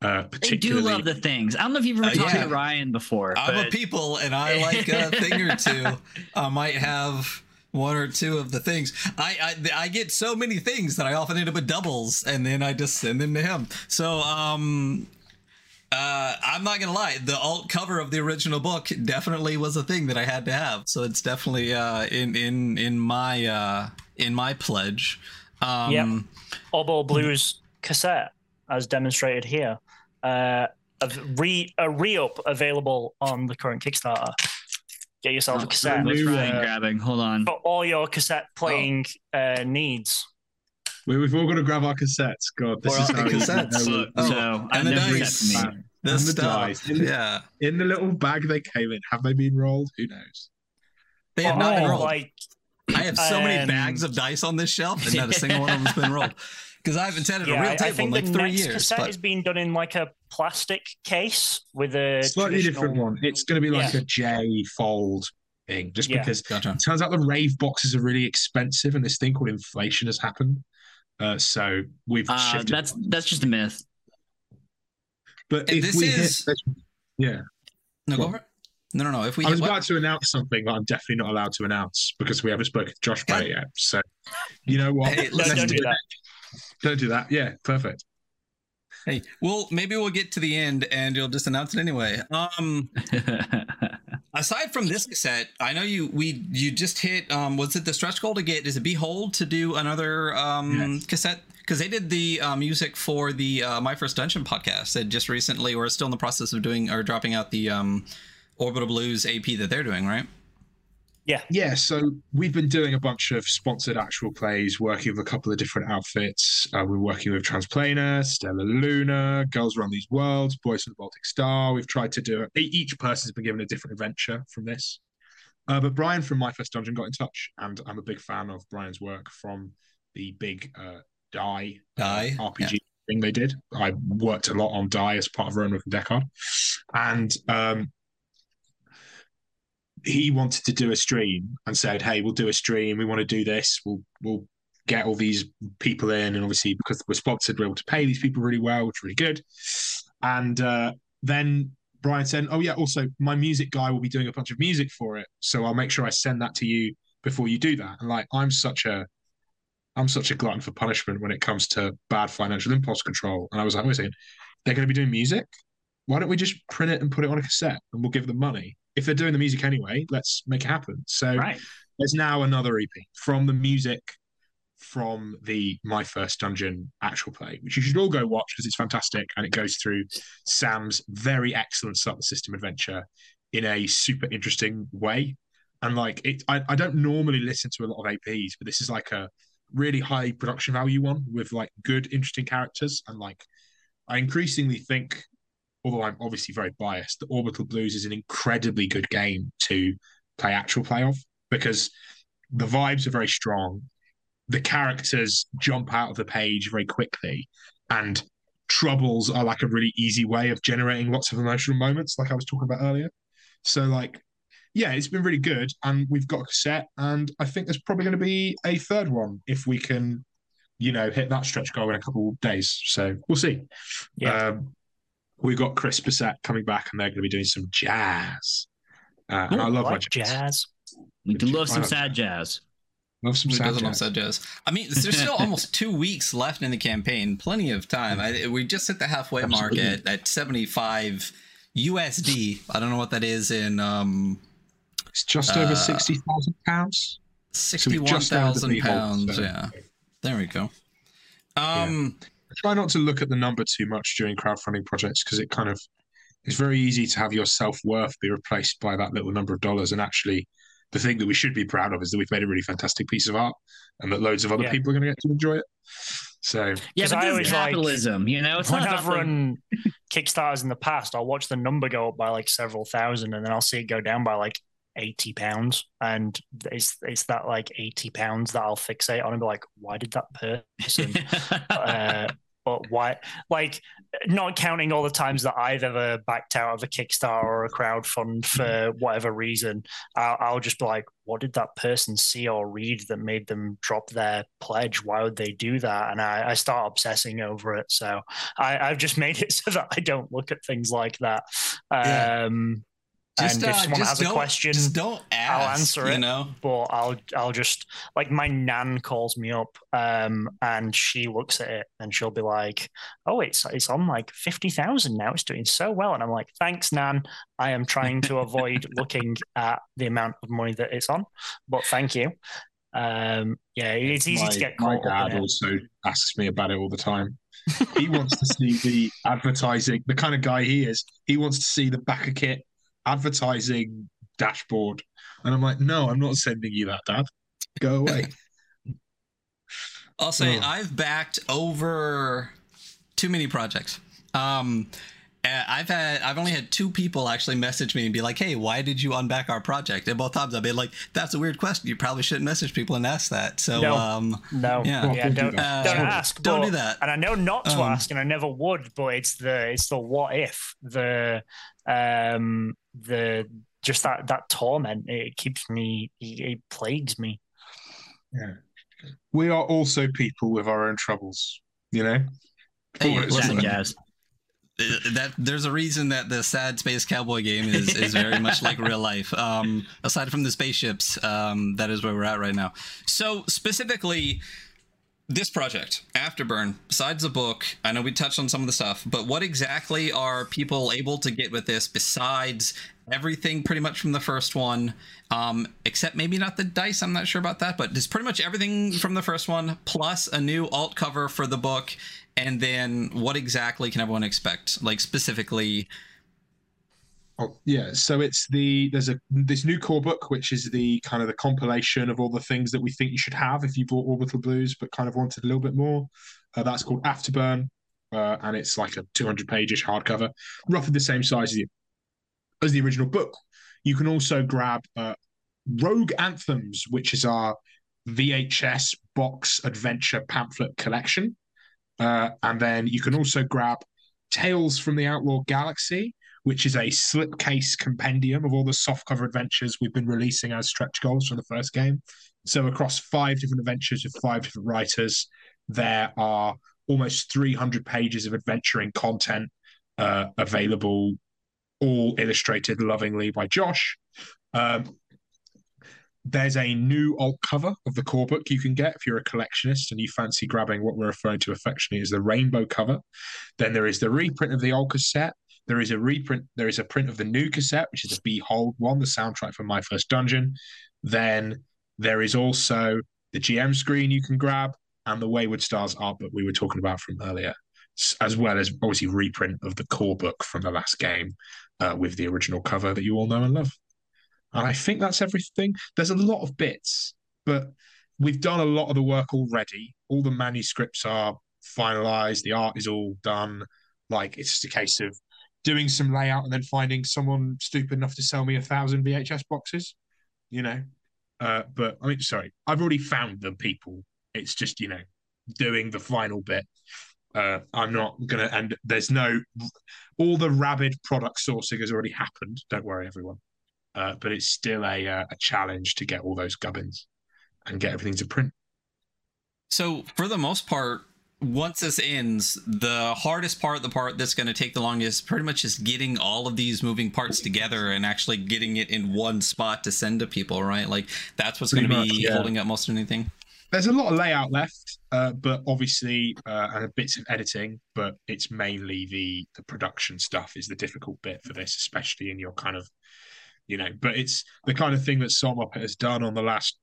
Uh, They do love the things. I don't know if you've ever Uh, talked yeah. to Ryan before. I'm a people, and I like a thing or two. I might have one or two of the things. I, I I get so many things that I often end up with doubles, and then I just send them to him. So um. Uh, I'm not gonna lie. The alt cover of the original book definitely was a thing that I had to have. So it's definitely uh, in in in my uh, in my pledge. Um, Yep. Orbital Blues cassette, as demonstrated here. Uh, a re a re-up available on the current Kickstarter. Get yourself a Oh, cassette What's New, Ryan uh, grabbing? Hold on. for all your cassette playing uh, needs. we, we've all got to grab our cassettes. God, this Or is the how you cassettes. know Look, Oh, so and I the never dice. got to me. the And the stuff. dice. Yeah, in the little bag they came in. Have they been rolled? Who knows? they have not been Oh, rolled. Like I have so many Um, bags of dice on this shelf, and not a single one of them has been rolled. Because I haven't sat at a yeah, real I- I table in think like the three next years. cassette But is being done in like a plastic case with a Slightly different one. It's going to be like Yeah. a J fold thing, just Yeah. because gotcha. it turns out the rave boxes are really expensive, and this thing called inflation has happened. Uh, so we've Uh, shifted. that's that's just a myth. but and if this we is- hit, yeah, No, go What? for it. No, no, no. If we I was about what? to announce something that I'm definitely not allowed to announce because we haven't spoken to Josh about it yet. So, you know what? Hey, Let's don't do do that. Don't do that. Yeah, perfect. Hey, well, maybe we'll get to the end and you'll just announce it anyway. Um, aside from this cassette, I know you we you just hit. Um, was it the stretch goal to get? Is it Behold to do another um cassette? Because they did the uh, music for the uh, My First Dungeon podcast. That just recently, or still in the process of doing or dropping out the um, Orbital Blues AP that they're doing, right? Yeah, Yeah. so we've been doing a bunch of sponsored actual plays, working with a couple of different outfits. Uh, we're working with Transplanar, Stella Luna, Girls Run These Worlds, Boys from the Baltic Star. We've tried to do e- each person's been given a different adventure from this. Uh, but Brian from My First Dungeon got in touch, and I'm a big fan of Brian's work from the big uh, Die, Die, uh, RPG thing they did. I worked a lot on Die as part of Rowan, Rook and Decard, and um, he wanted to do a stream and said, "Hey, we'll do a stream. We want to do this. We'll we'll get all these people in, and obviously because we're sponsored, we're able to pay these people really well, which is really good." And uh, then Brian said, "Oh yeah, also my music guy will be doing a bunch of music for it, so I'll make sure I send that to you before you do that." And like, I'm such a I'm such a glutton for punishment when it comes to bad financial impulse control. And I was like, wait a second, they're going to be doing music? Why don't we just print it and put it on a cassette and we'll give them money? If they're doing the music anyway, let's make it happen. So right. there's now another EP from the music from the My First Dungeon actual play, which you should all go watch because it's fantastic and it goes through Sam's very excellent Sutler System adventure in a super interesting way. And like it, I, I don't normally listen to a lot of APs, but this is like a really high production value one with like good, interesting characters. And like I increasingly think, although I'm obviously very biased, the Orbital Blues is an incredibly good game to play actual play of because the vibes are very strong. The characters jump out of the page very quickly, and troubles are like a really easy way of generating lots of emotional moments, like I was talking about earlier. So, like, yeah, it's been really good, and we've got a cassette, and I think there's probably going to be a third one if we can, you know, hit that stretch goal in a couple of days. So we'll see. Yeah. Um, we've got Chris Bissett coming back, and they're going to be doing some jazz. Uh, and I love my like jazz. We do love some sad jazz. Love some sad doesn't love jazz. sad jazz? I mean, there's still almost two weeks left in the campaign. Plenty of time. I, we just hit the halfway mark at, at 75 USD. I don't know what that is in um, It's just over Uh, sixty thousand pounds. we've just nailed the 61,000 people, pounds. so- Yeah. There we go. Um, Try not to look at the number too much during crowdfunding projects because it kind of it's very easy to have your self worth be replaced by that little number of dollars. And actually, the thing that we should be proud of is that we've made a really fantastic piece of art, and that loads of other Yeah. people are going to get to enjoy it. So Yeah, 'Cause but I this is always like- capitalism. you know, it's when I've run Kickstarters in the past, I'll watch the number go up by like several thousand, and then I'll see it go down by like eighty pounds, and it's it's that like eighty pounds that I'll fixate on and be like, why did that person? uh, but why? Like, not counting all the times that I've ever backed out of a Kickstarter or a crowdfund for whatever reason, I'll, I'll just be like, what did that person see or read that made them drop their pledge? Why would they do that? And I, I start obsessing over it. So I, I've just made it so that I don't look at things like that. Yeah. Um, just, and if uh, someone just has a don't- question, just don't ask. I'll answer it. You it. know, but I'll I'll just like my nan calls me up um and she looks at it and she'll be like, "Oh, it's it's on like 50,000 now. It's doing so well." And I'm like, "Thanks, nan. I am trying to avoid looking at the amount of money that it's on, but thank you." Um yeah, it's easy my, to get my caught up dad it. also asks me about it all the time. he wants to see the advertising, the kind of guy he is. He wants to see the back of kit advertising dashboard. And I'm like, no, I'm not sending you that, Dad. Go away. I'll say Oh. I've backed over too many projects. Um, uh, I've had I've only had two people actually message me and be like, "Hey, why did you unback our project?" And both times I've been like, "That's a weird question. You probably shouldn't message people and ask that." So, No. um, No, Yeah. yeah, don't Uh, don't ask. don't but- do that. And I know not to Um, ask, and I never would. But it's the it's the what if the um the just that that torment. It keeps me. It, it plagues me. yeah. We are also people with our own troubles, you know? Hey, For what it's listen, jazz. Uh, that there's a reason that the sad space cowboy game is is very much like real life. Um, aside from the spaceships, um, that is where we're at right now. So specifically, this project, Afterburn, besides the book, I know we touched on some of the stuff, but what exactly are people able to get with this besides everything pretty much from the first one, um, except maybe not the dice? I'm not sure about that, but it's pretty much everything from the first one, plus a new alt cover for the book. And then what exactly can everyone expect? Like specifically, Oh, yeah, so it's the there's a this new core book which is the kind of the compilation of all the things that we think you should have if you bought Orbital Blues but kind of wanted a little bit more. Uh, that's called Afterburn, uh, and it's like a 200 page-ish hardcover, roughly the same size as the, as the original book. You can also grab uh, Rogue Anthems, which is our VHS box adventure pamphlet collection, uh, and then you can also grab Tales from the Outlaw Galaxy which is a slipcase compendium of all the softcover adventures we've been releasing as stretch goals from the first game. So across five different adventures with five different writers, there are almost 300 pages of adventuring content uh, available, all illustrated lovingly by Josh. Um, there's a new alt cover of the core book you can get if you're a collectionist and you fancy grabbing what we're referring to affectionately as the rainbow cover. Then there is the reprint of the old cassette. There is a reprint. There is a print of the new cassette, which is the Behold one, the soundtrack for My First Dungeon. Then there is also the GM screen you can grab and the Wayward Stars art book we were talking about from earlier, as well as obviously reprint of the core book from the last game uh, with the original cover that you all know and love. And I think that's everything. There's a lot of bits, but we've done a lot of the work already. All the manuscripts are finalized. The art is all done. Like it's just a case of doing some layout and then finding someone stupid enough to sell me a thousand VHS boxes, you know. Uh, but I mean, sorry, I've already found the people. It's just you know doing the final bit. Uh, I'm not gonna, and there's no, all the rabid product sourcing has already happened. Don't worry, everyone. Uh, but it's still a uh, a challenge to get all those gubbins and get everything to print. So for the most part, once this ends, the hardest part, the part that's going to take the longest, pretty much is getting all of these moving parts together and actually getting it in one spot to send to people, right? Like that's what's going to be yeah. holding up most of anything. There's a lot of layout left, uh, but obviously, uh, and bits of editing, but it's mainly the the production stuff is the difficult bit for this, especially in your kind of, you know. But it's the kind of thing that Soul Muppet has done on the last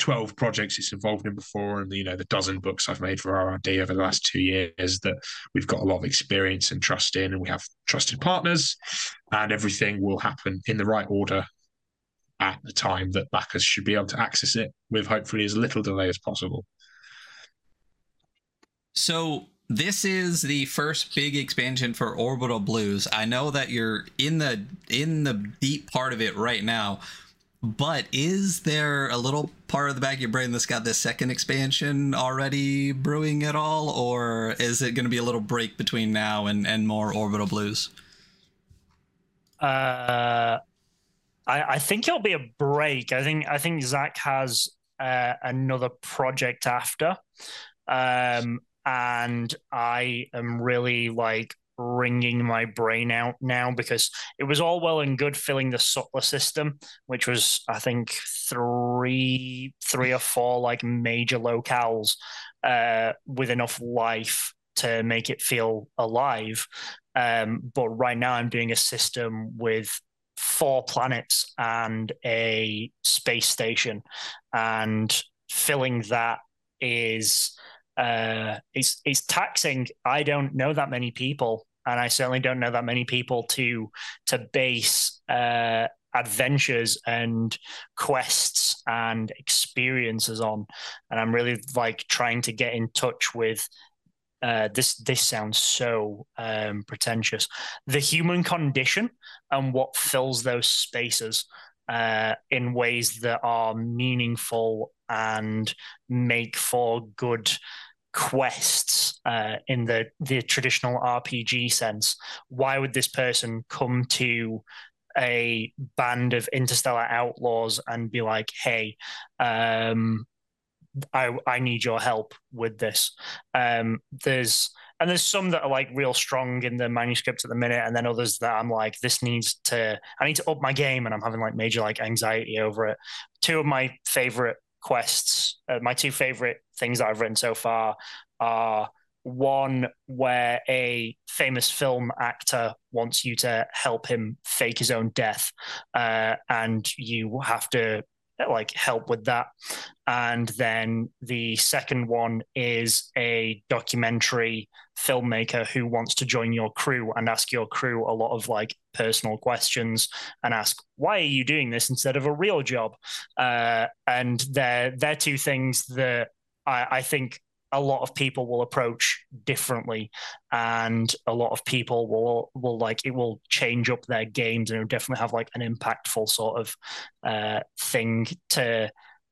12 projects it's involved in before and you know the dozen books I've made for RRD over the last two years that we've got a lot of experience and trust in and we have trusted partners and everything will happen in the right order at the time that backers should be able to access it with hopefully as little delay as possible. So this is the first big expansion for Orbital Blues. I know that you're in the in the deep part of it right now. But is there a little part of the back of your brain that's got this second expansion already brewing at all, or is it going to be a little break between now and, and more Orbital Blues? Uh, I, I think it'll be a break. I think I think Zach has uh, another project after, um, and I am really like wringing my brain out now because it was all well and good filling the Sutler system, which was I think three three or four like major locales uh, with enough life to make it feel alive. Um, but right now I'm doing a system with four planets and a space station, and filling that is uh, it's it's taxing. I don't know that many people, and I certainly don't know that many people to to base uh, adventures and quests and experiences on. And I'm really like trying to get in touch with. Uh, this this sounds so um, pretentious. The human condition and what fills those spaces uh, in ways that are meaningful and make for good quests uh, in the the traditional RPG sense. Why would this person come to a band of interstellar outlaws and be like, "Hey, um, I I need your help with this." Um, there's and there's some that are like real strong in the manuscript at the minute, and then others that I'm like, this needs to I need to up my game, and I'm having like major like anxiety over it. Two of my favorite quests, uh, my two favorite things that I've written so far are one where a famous film actor wants you to help him fake his own death, uh, and you have to like help with that. And then the second one is a documentary filmmaker who wants to join your crew and ask your crew a lot of like personal questions and ask why are you doing this instead of a real job. Uh, and they're they're two things that I, I think a lot of people will approach differently and a lot of people will will like it will change up their games and definitely have like an impactful sort of uh thing to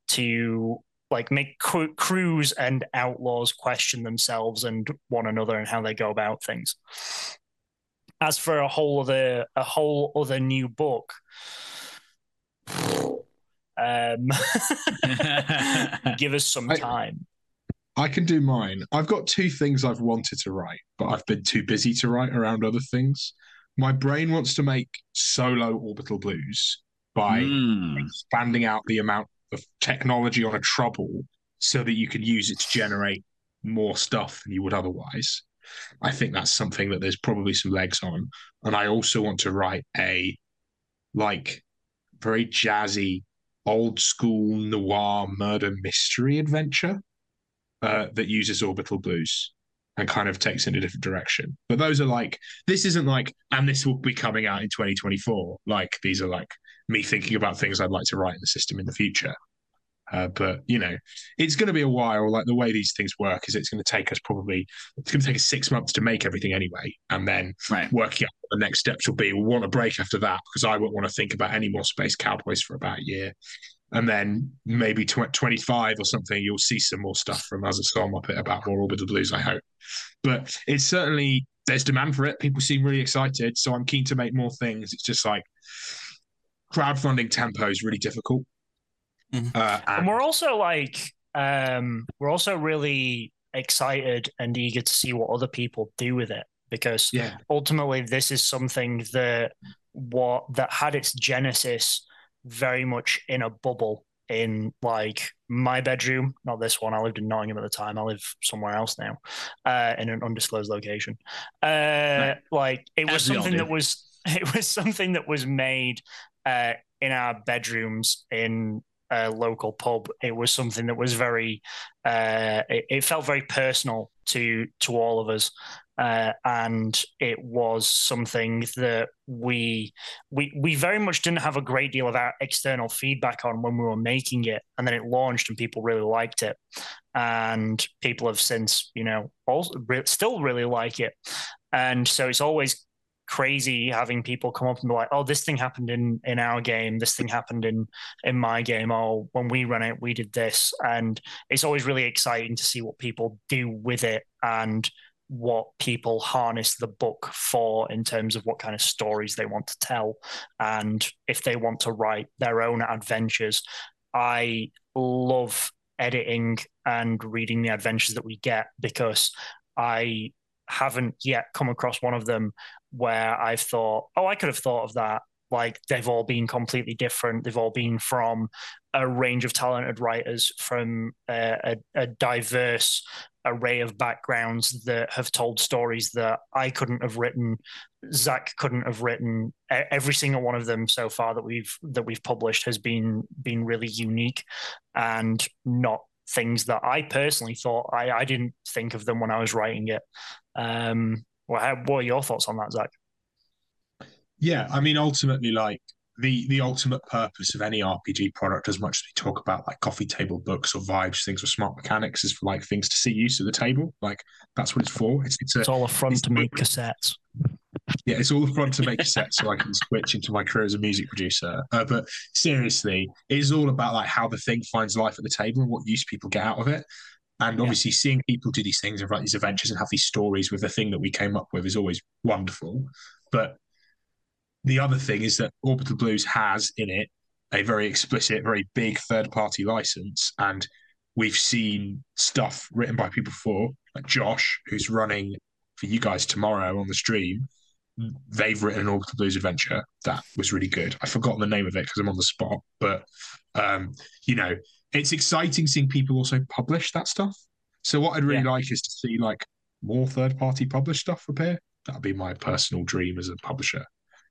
to like make cr- crews and outlaws question themselves and one another and how they go about things as for a whole other a whole other new book um give us some time I can do mine. I've got two things I've wanted to write, but I've been too busy to write around other things. My brain wants to make solo orbital blues by mm. expanding out the amount of technology on a trouble so that you can use it to generate more stuff than you would otherwise. I think that's something that there's probably some legs on. And I also want to write a like very jazzy, old school noir murder mystery adventure uh, that uses orbital blues and kind of takes in a different direction. But those are like this isn't like, and this will be coming out in 2024. Like these are like me thinking about things I'd like to write in the system in the future. Uh, but you know, it's going to be a while. Like the way these things work is, it's going to take us probably it's going to take us six months to make everything anyway, and then right. working out what the next steps will be. We'll want a break after that because I won't want to think about any more Space Cowboys for about a year and then maybe tw- 25 or something, you'll see some more stuff from us at Soul Muppet about more Orbital Blues, I hope. But it's certainly, there's demand for it. People seem really excited. So I'm keen to make more things. It's just like, crowdfunding tempo is really difficult. Mhm. Uh, and and we're also like um we're also really excited and eager to see what other people do with it because yeah, ultimately this is something that what that had its genesis very much in a bubble in like my bedroom not this one. I lived in nottingham at the time. I live somewhere else now uh in an undisclosed location. Uh like it was As something that was it was something that was made uh in our bedrooms in a local pub it was something that was very uh it, it felt very personal to to all of us. Uh, and it was something that we we we very much didn't have a great deal of our external feedback on when we were making it, and then it launched and people really liked it, and people have since you know also re- still really like it, and so it's always crazy having people come up and be like, "Oh, this thing happened in in our game. This thing happened in in my game. Oh, when we ran it, we did this." And it's always really exciting to see what people do with it and what people harness the book for in terms of what kind of stories they want to tell and if they want to write their own adventures. I love editing and reading the adventures that we get because I haven't yet come across one of them where I've thought, oh, I could have thought of that. Like they've all been completely different. They've all been from a range of talented writers from a, a, a diverse array of backgrounds that have told stories that I couldn't have written, Zach couldn't have written. Every single one of them so far that we've that we've published has been been really unique and not things that I personally thought I, I didn't think of them when I was writing it. Um, well, how, what are your thoughts on that, Zach? yeah. I mean, ultimately, like the the ultimate purpose of any RPG product, as much as we talk about like coffee table books or vibes, things with smart mechanics, is for like things to see use of the table. Like that's what it's for. It's it's a It's all a front to make cassettes. yeah, it's all the front to make a set so I can switch into my career as a music producer. Uh, but seriously, it is all about like how the thing finds life at the table and what use people get out of it. And Yeah. obviously, seeing people do these things and write these adventures and have these stories with the thing that we came up with is always wonderful. But the other thing is that Orbital Blues has in it a very explicit, very big third party license. And we've seen stuff written by people before, like Josh, who's running for you guys tomorrow on the stream. They've written an Orbital Blues adventure that was really good. I've forgotten the name of it because I'm on the spot, but um, you know, it's exciting seeing people also publish that stuff. So what I'd really Yeah. like is to see like more third party published stuff appear. That'd be my personal dream as a publisher.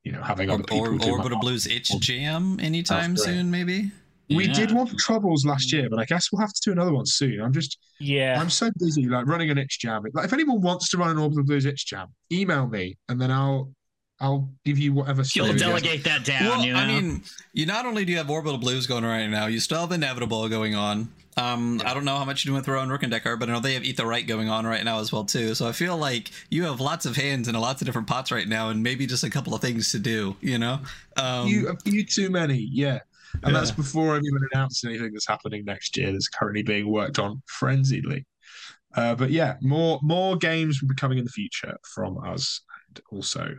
You know, having other people or Orbital. Blues itch jam anytime soon, maybe. We Yeah. did one for Troubles last year, but I guess we'll have to do another one soon. I'm just Yeah. I'm so busy like running an itch jam. Like if anyone wants to run an Orbital Blues itch jam, email me and then I'll I'll give you whatever. You'll delegate that down. well, you know? I mean, you not only do you have Orbital Blues going right now, you still have Inevitable going on. Um, I don't know how much you're doing with Rowan, Rook and Decard, but I know they have Eat the Reich going on right now as well too. So I feel like you have lots of hands in lots of different pots right now, and maybe just a couple of things to do. You know, um, you a few too many, yeah. And Yeah. that's before I've even announced anything that's happening next year that's currently being worked on frenziedly. Uh, but yeah, more more games will be coming in the future from us, and also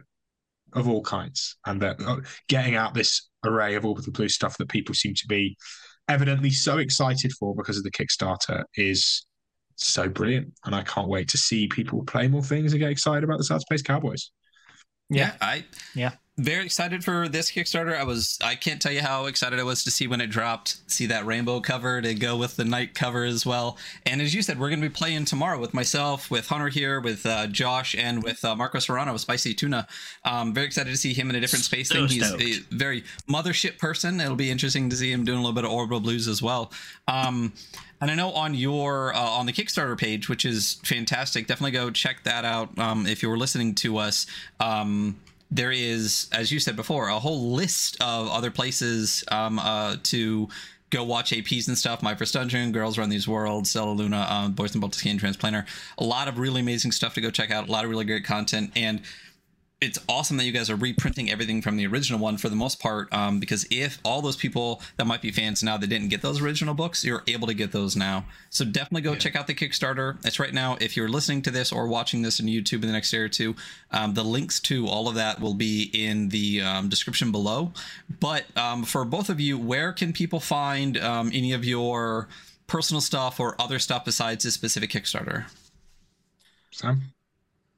of all kinds, and that uh, getting out this array of Orbital Blue stuff that people seem to be evidently so excited for because of the Kickstarter is so brilliant, and I can't wait to see people play more things and get excited about the South Space Cowboys. yeah, I Yeah. Very excited for this Kickstarter. I was I can't tell you how excited I was to see when it dropped, see that rainbow cover to go with the night cover as well. And as you said, we're going to be playing tomorrow with myself, with Hunter here, with uh, Josh, and with uh, Marco Serrano with Spicy Tuna. Um, very excited to see him in a different space So thing. He's a very mothership person. It'll be interesting to see him doing a little bit of Orbital Blues as well. Um, and I know on your uh, on the Kickstarter page, which is fantastic, definitely go check that out. Um, if you were listening to us, um, there is, as you said before, a whole list of other places um, uh, to go watch APs and stuff. My First Dungeon, Girls Run These Worlds, Stella Luna, um, Boys and Baltic Transplanter. A lot of really amazing stuff to go check out. A lot of really great content and it's awesome that you guys are reprinting everything from the original one for the most part. Um, because if all those people that might be fans now that didn't get those original books, you're able to get those now. So definitely go Yeah. check out the Kickstarter. It's right now. If you're listening to this or watching this on YouTube in the next day or two, um, the links to all of that will be in the um, description below. But um, for both of you, where can people find um, any of your personal stuff or other stuff besides this specific Kickstarter? Sam?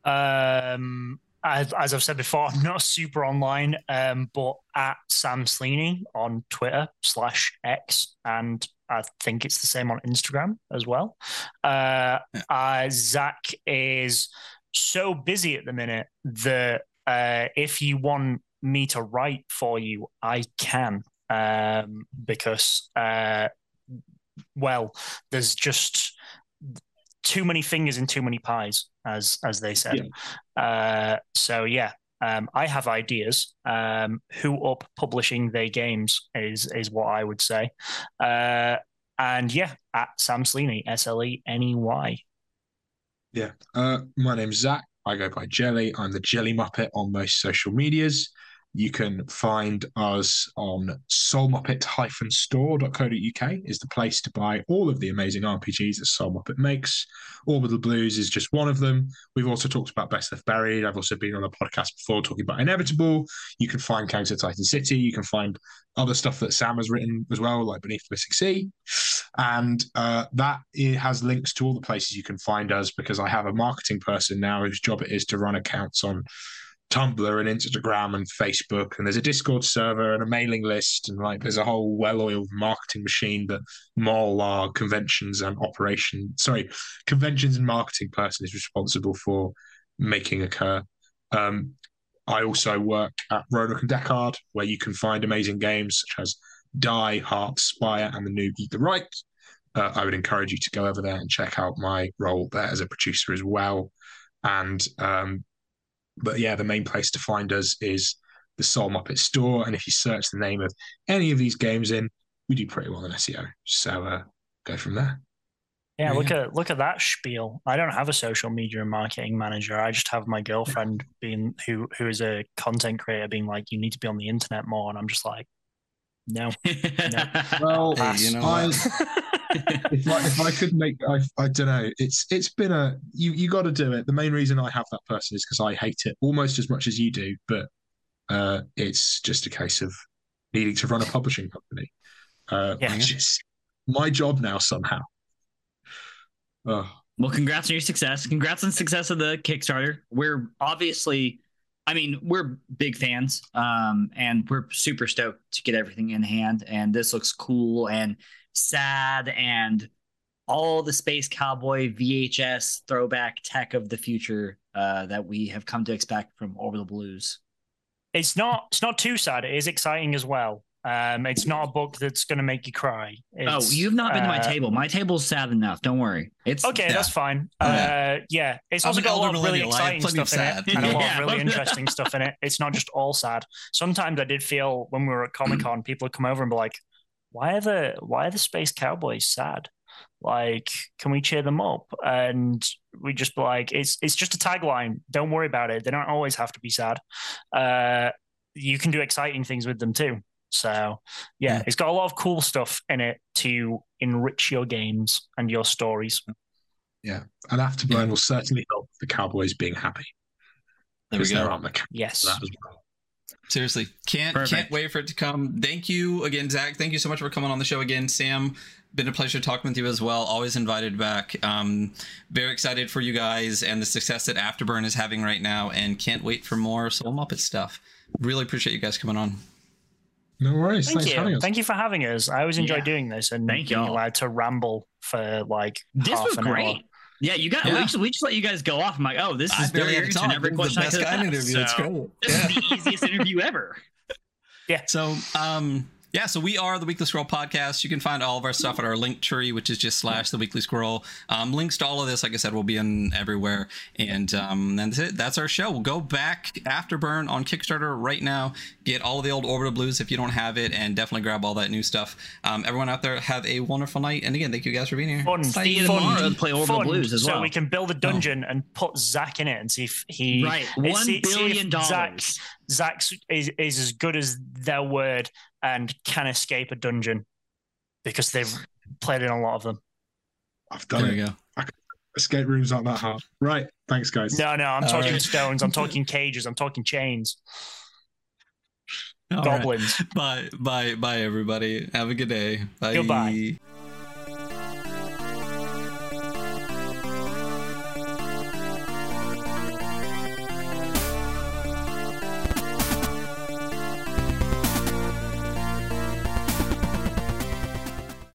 Um, as, as I've said before, I'm not super online, um, but at Sam Sleney on Twitter slash X, and I think it's the same on Instagram as well. Uh, uh, Zach is so busy at the minute that uh, if you want me to write for you, I can, um, because uh, well, there's just too many fingers in too many pies, as as they said. Uh, so yeah, um, I have ideas. Um, who up publishing their games is is what I would say. Uh, and yeah, at Sam Sleney, S L E N E Y. Yeah. Uh, my name's Zach. I go by Jelly. I'm the Jelly Muppet on most social medias. You can find us on soulmuppet-store.co.uk is the place to buy all of the amazing RPGs that Soul Muppet makes. Orbital Blues is just one of them. We've also talked about Best Left Buried. I've also been on a podcast before talking about Inevitable. You can find Counter Titan City. You can find other stuff that Sam has written as well, like Beneath the Sea. And uh, that has links to all the places you can find us because I have a marketing person now whose job it is to run accounts on Tumblr and Instagram and Facebook, and there's a Discord server and a mailing list, and like there's a whole well-oiled marketing machine that Mol, our conventions and operation, sorry, conventions and marketing person is responsible for making occur. Um, I also work at Rowan, Rook and Decard, where you can find amazing games such as Die, Heart, Spire, and the new Eat the Reich. Uh, I would encourage you to go over there and check out my role there as a producer as well. And um, but yeah, the main place to find us is the Soul Muppet store. And if you search the name of any of these games in, we do pretty well in SEO. So uh, go from there. Yeah, Yeah. look at look at that spiel. I don't have a social media and marketing manager. I just have my girlfriend being who who is a content creator being like, you need to be on the internet more, and I'm just like, no. no. Well, Hey, you know I, what? If I, if I could make, I, I don't know. It's it's been a you you got to do it. The main reason I have that person is because I hate it almost as much as you do, but uh, it's just a case of needing to run a publishing company, uh, Yeah. which is my job now somehow. Oh, Well, congrats on your success. Congrats on the success of the Kickstarter. We're obviously, I mean, we're big fans, um, and we're super stoked to get everything in hand. And this looks cool and sad, and all the space cowboy VHS throwback tech of the future uh, that we have come to expect from Orbital Blues. It's not it's not too sad. It is exciting as well. Um, it's not a book that's going to make you cry. oh, you've not been to my uh, table. My table's sad enough. Don't worry. It's Okay, Yeah. that's fine. Oh, Uh, yeah. yeah, it's I'm also got a lot of really millennial. I have exciting stuff in sad. it and a lot Yeah. of really interesting stuff in it. It's not just all sad. Sometimes I did feel when we were at Comic Con, people would come over and be like, "Why are the why are the space cowboys sad? Like, can we cheer them up?" And we just be like, "It's it's just a tagline. Don't worry about it. They don't always have to be sad. Uh, you can do exciting things with them too." So, yeah, Yeah. it's got a lot of cool stuff in it to enrich your games and your stories. yeah. And Afterburn will certainly help the Cowboys being happy There we because there aren't mechanics Yes. for that as well. Seriously, can't can't wait for it to come. Thank you again, Zach. Thank you so much for coming on the show again, Sam. Been a pleasure talking with you as well. Always invited back. Um, very excited for you guys and the success that Afterburn is having right now, and can't wait for more Soul Muppet stuff. Really appreciate you guys coming on. No worries. Thank Thanks for having you. us. Y'all. for having us. I always enjoy Yeah. doing this and Thank being y'all. allowed to ramble for like This half was an great. hour. Yeah, you got. Yeah. We, just, we just let you guys go off. I'm like, oh, this is very Billy had to Every question the I best could guy have interview. It's So, great. This Yeah. is the easiest interview ever. Yeah. So, um, yeah, so we are the Weekly Scroll podcast. You can find all of our stuff at our link tree, which is just slash the Weekly Scroll. Um, links to all of this, like I said, will be in everywhere. And um, that's it. That's our show. We'll go back Afterburn on Kickstarter right now. Get all of the old Orbital Blues if you don't have it, and definitely grab all that new stuff. Um, everyone out there, have a wonderful night. And again, thank you guys for being here. Fun, See you fun, tomorrow to play Orbital fun, Blues as well. so we can build a dungeon and put Zach in it and see if he right, see- one see if billion Zach- dollars. Zach is, is as good as their word and can escape a dungeon because they've played in a lot of them. I've done There it. you go. Escape rooms aren't that hard. Right. Thanks, guys. No, no, I'm All talking right. stones. I'm talking cages. I'm talking chains. All right. goblins. Bye, bye, bye, everybody. Have a good day. Bye. Goodbye.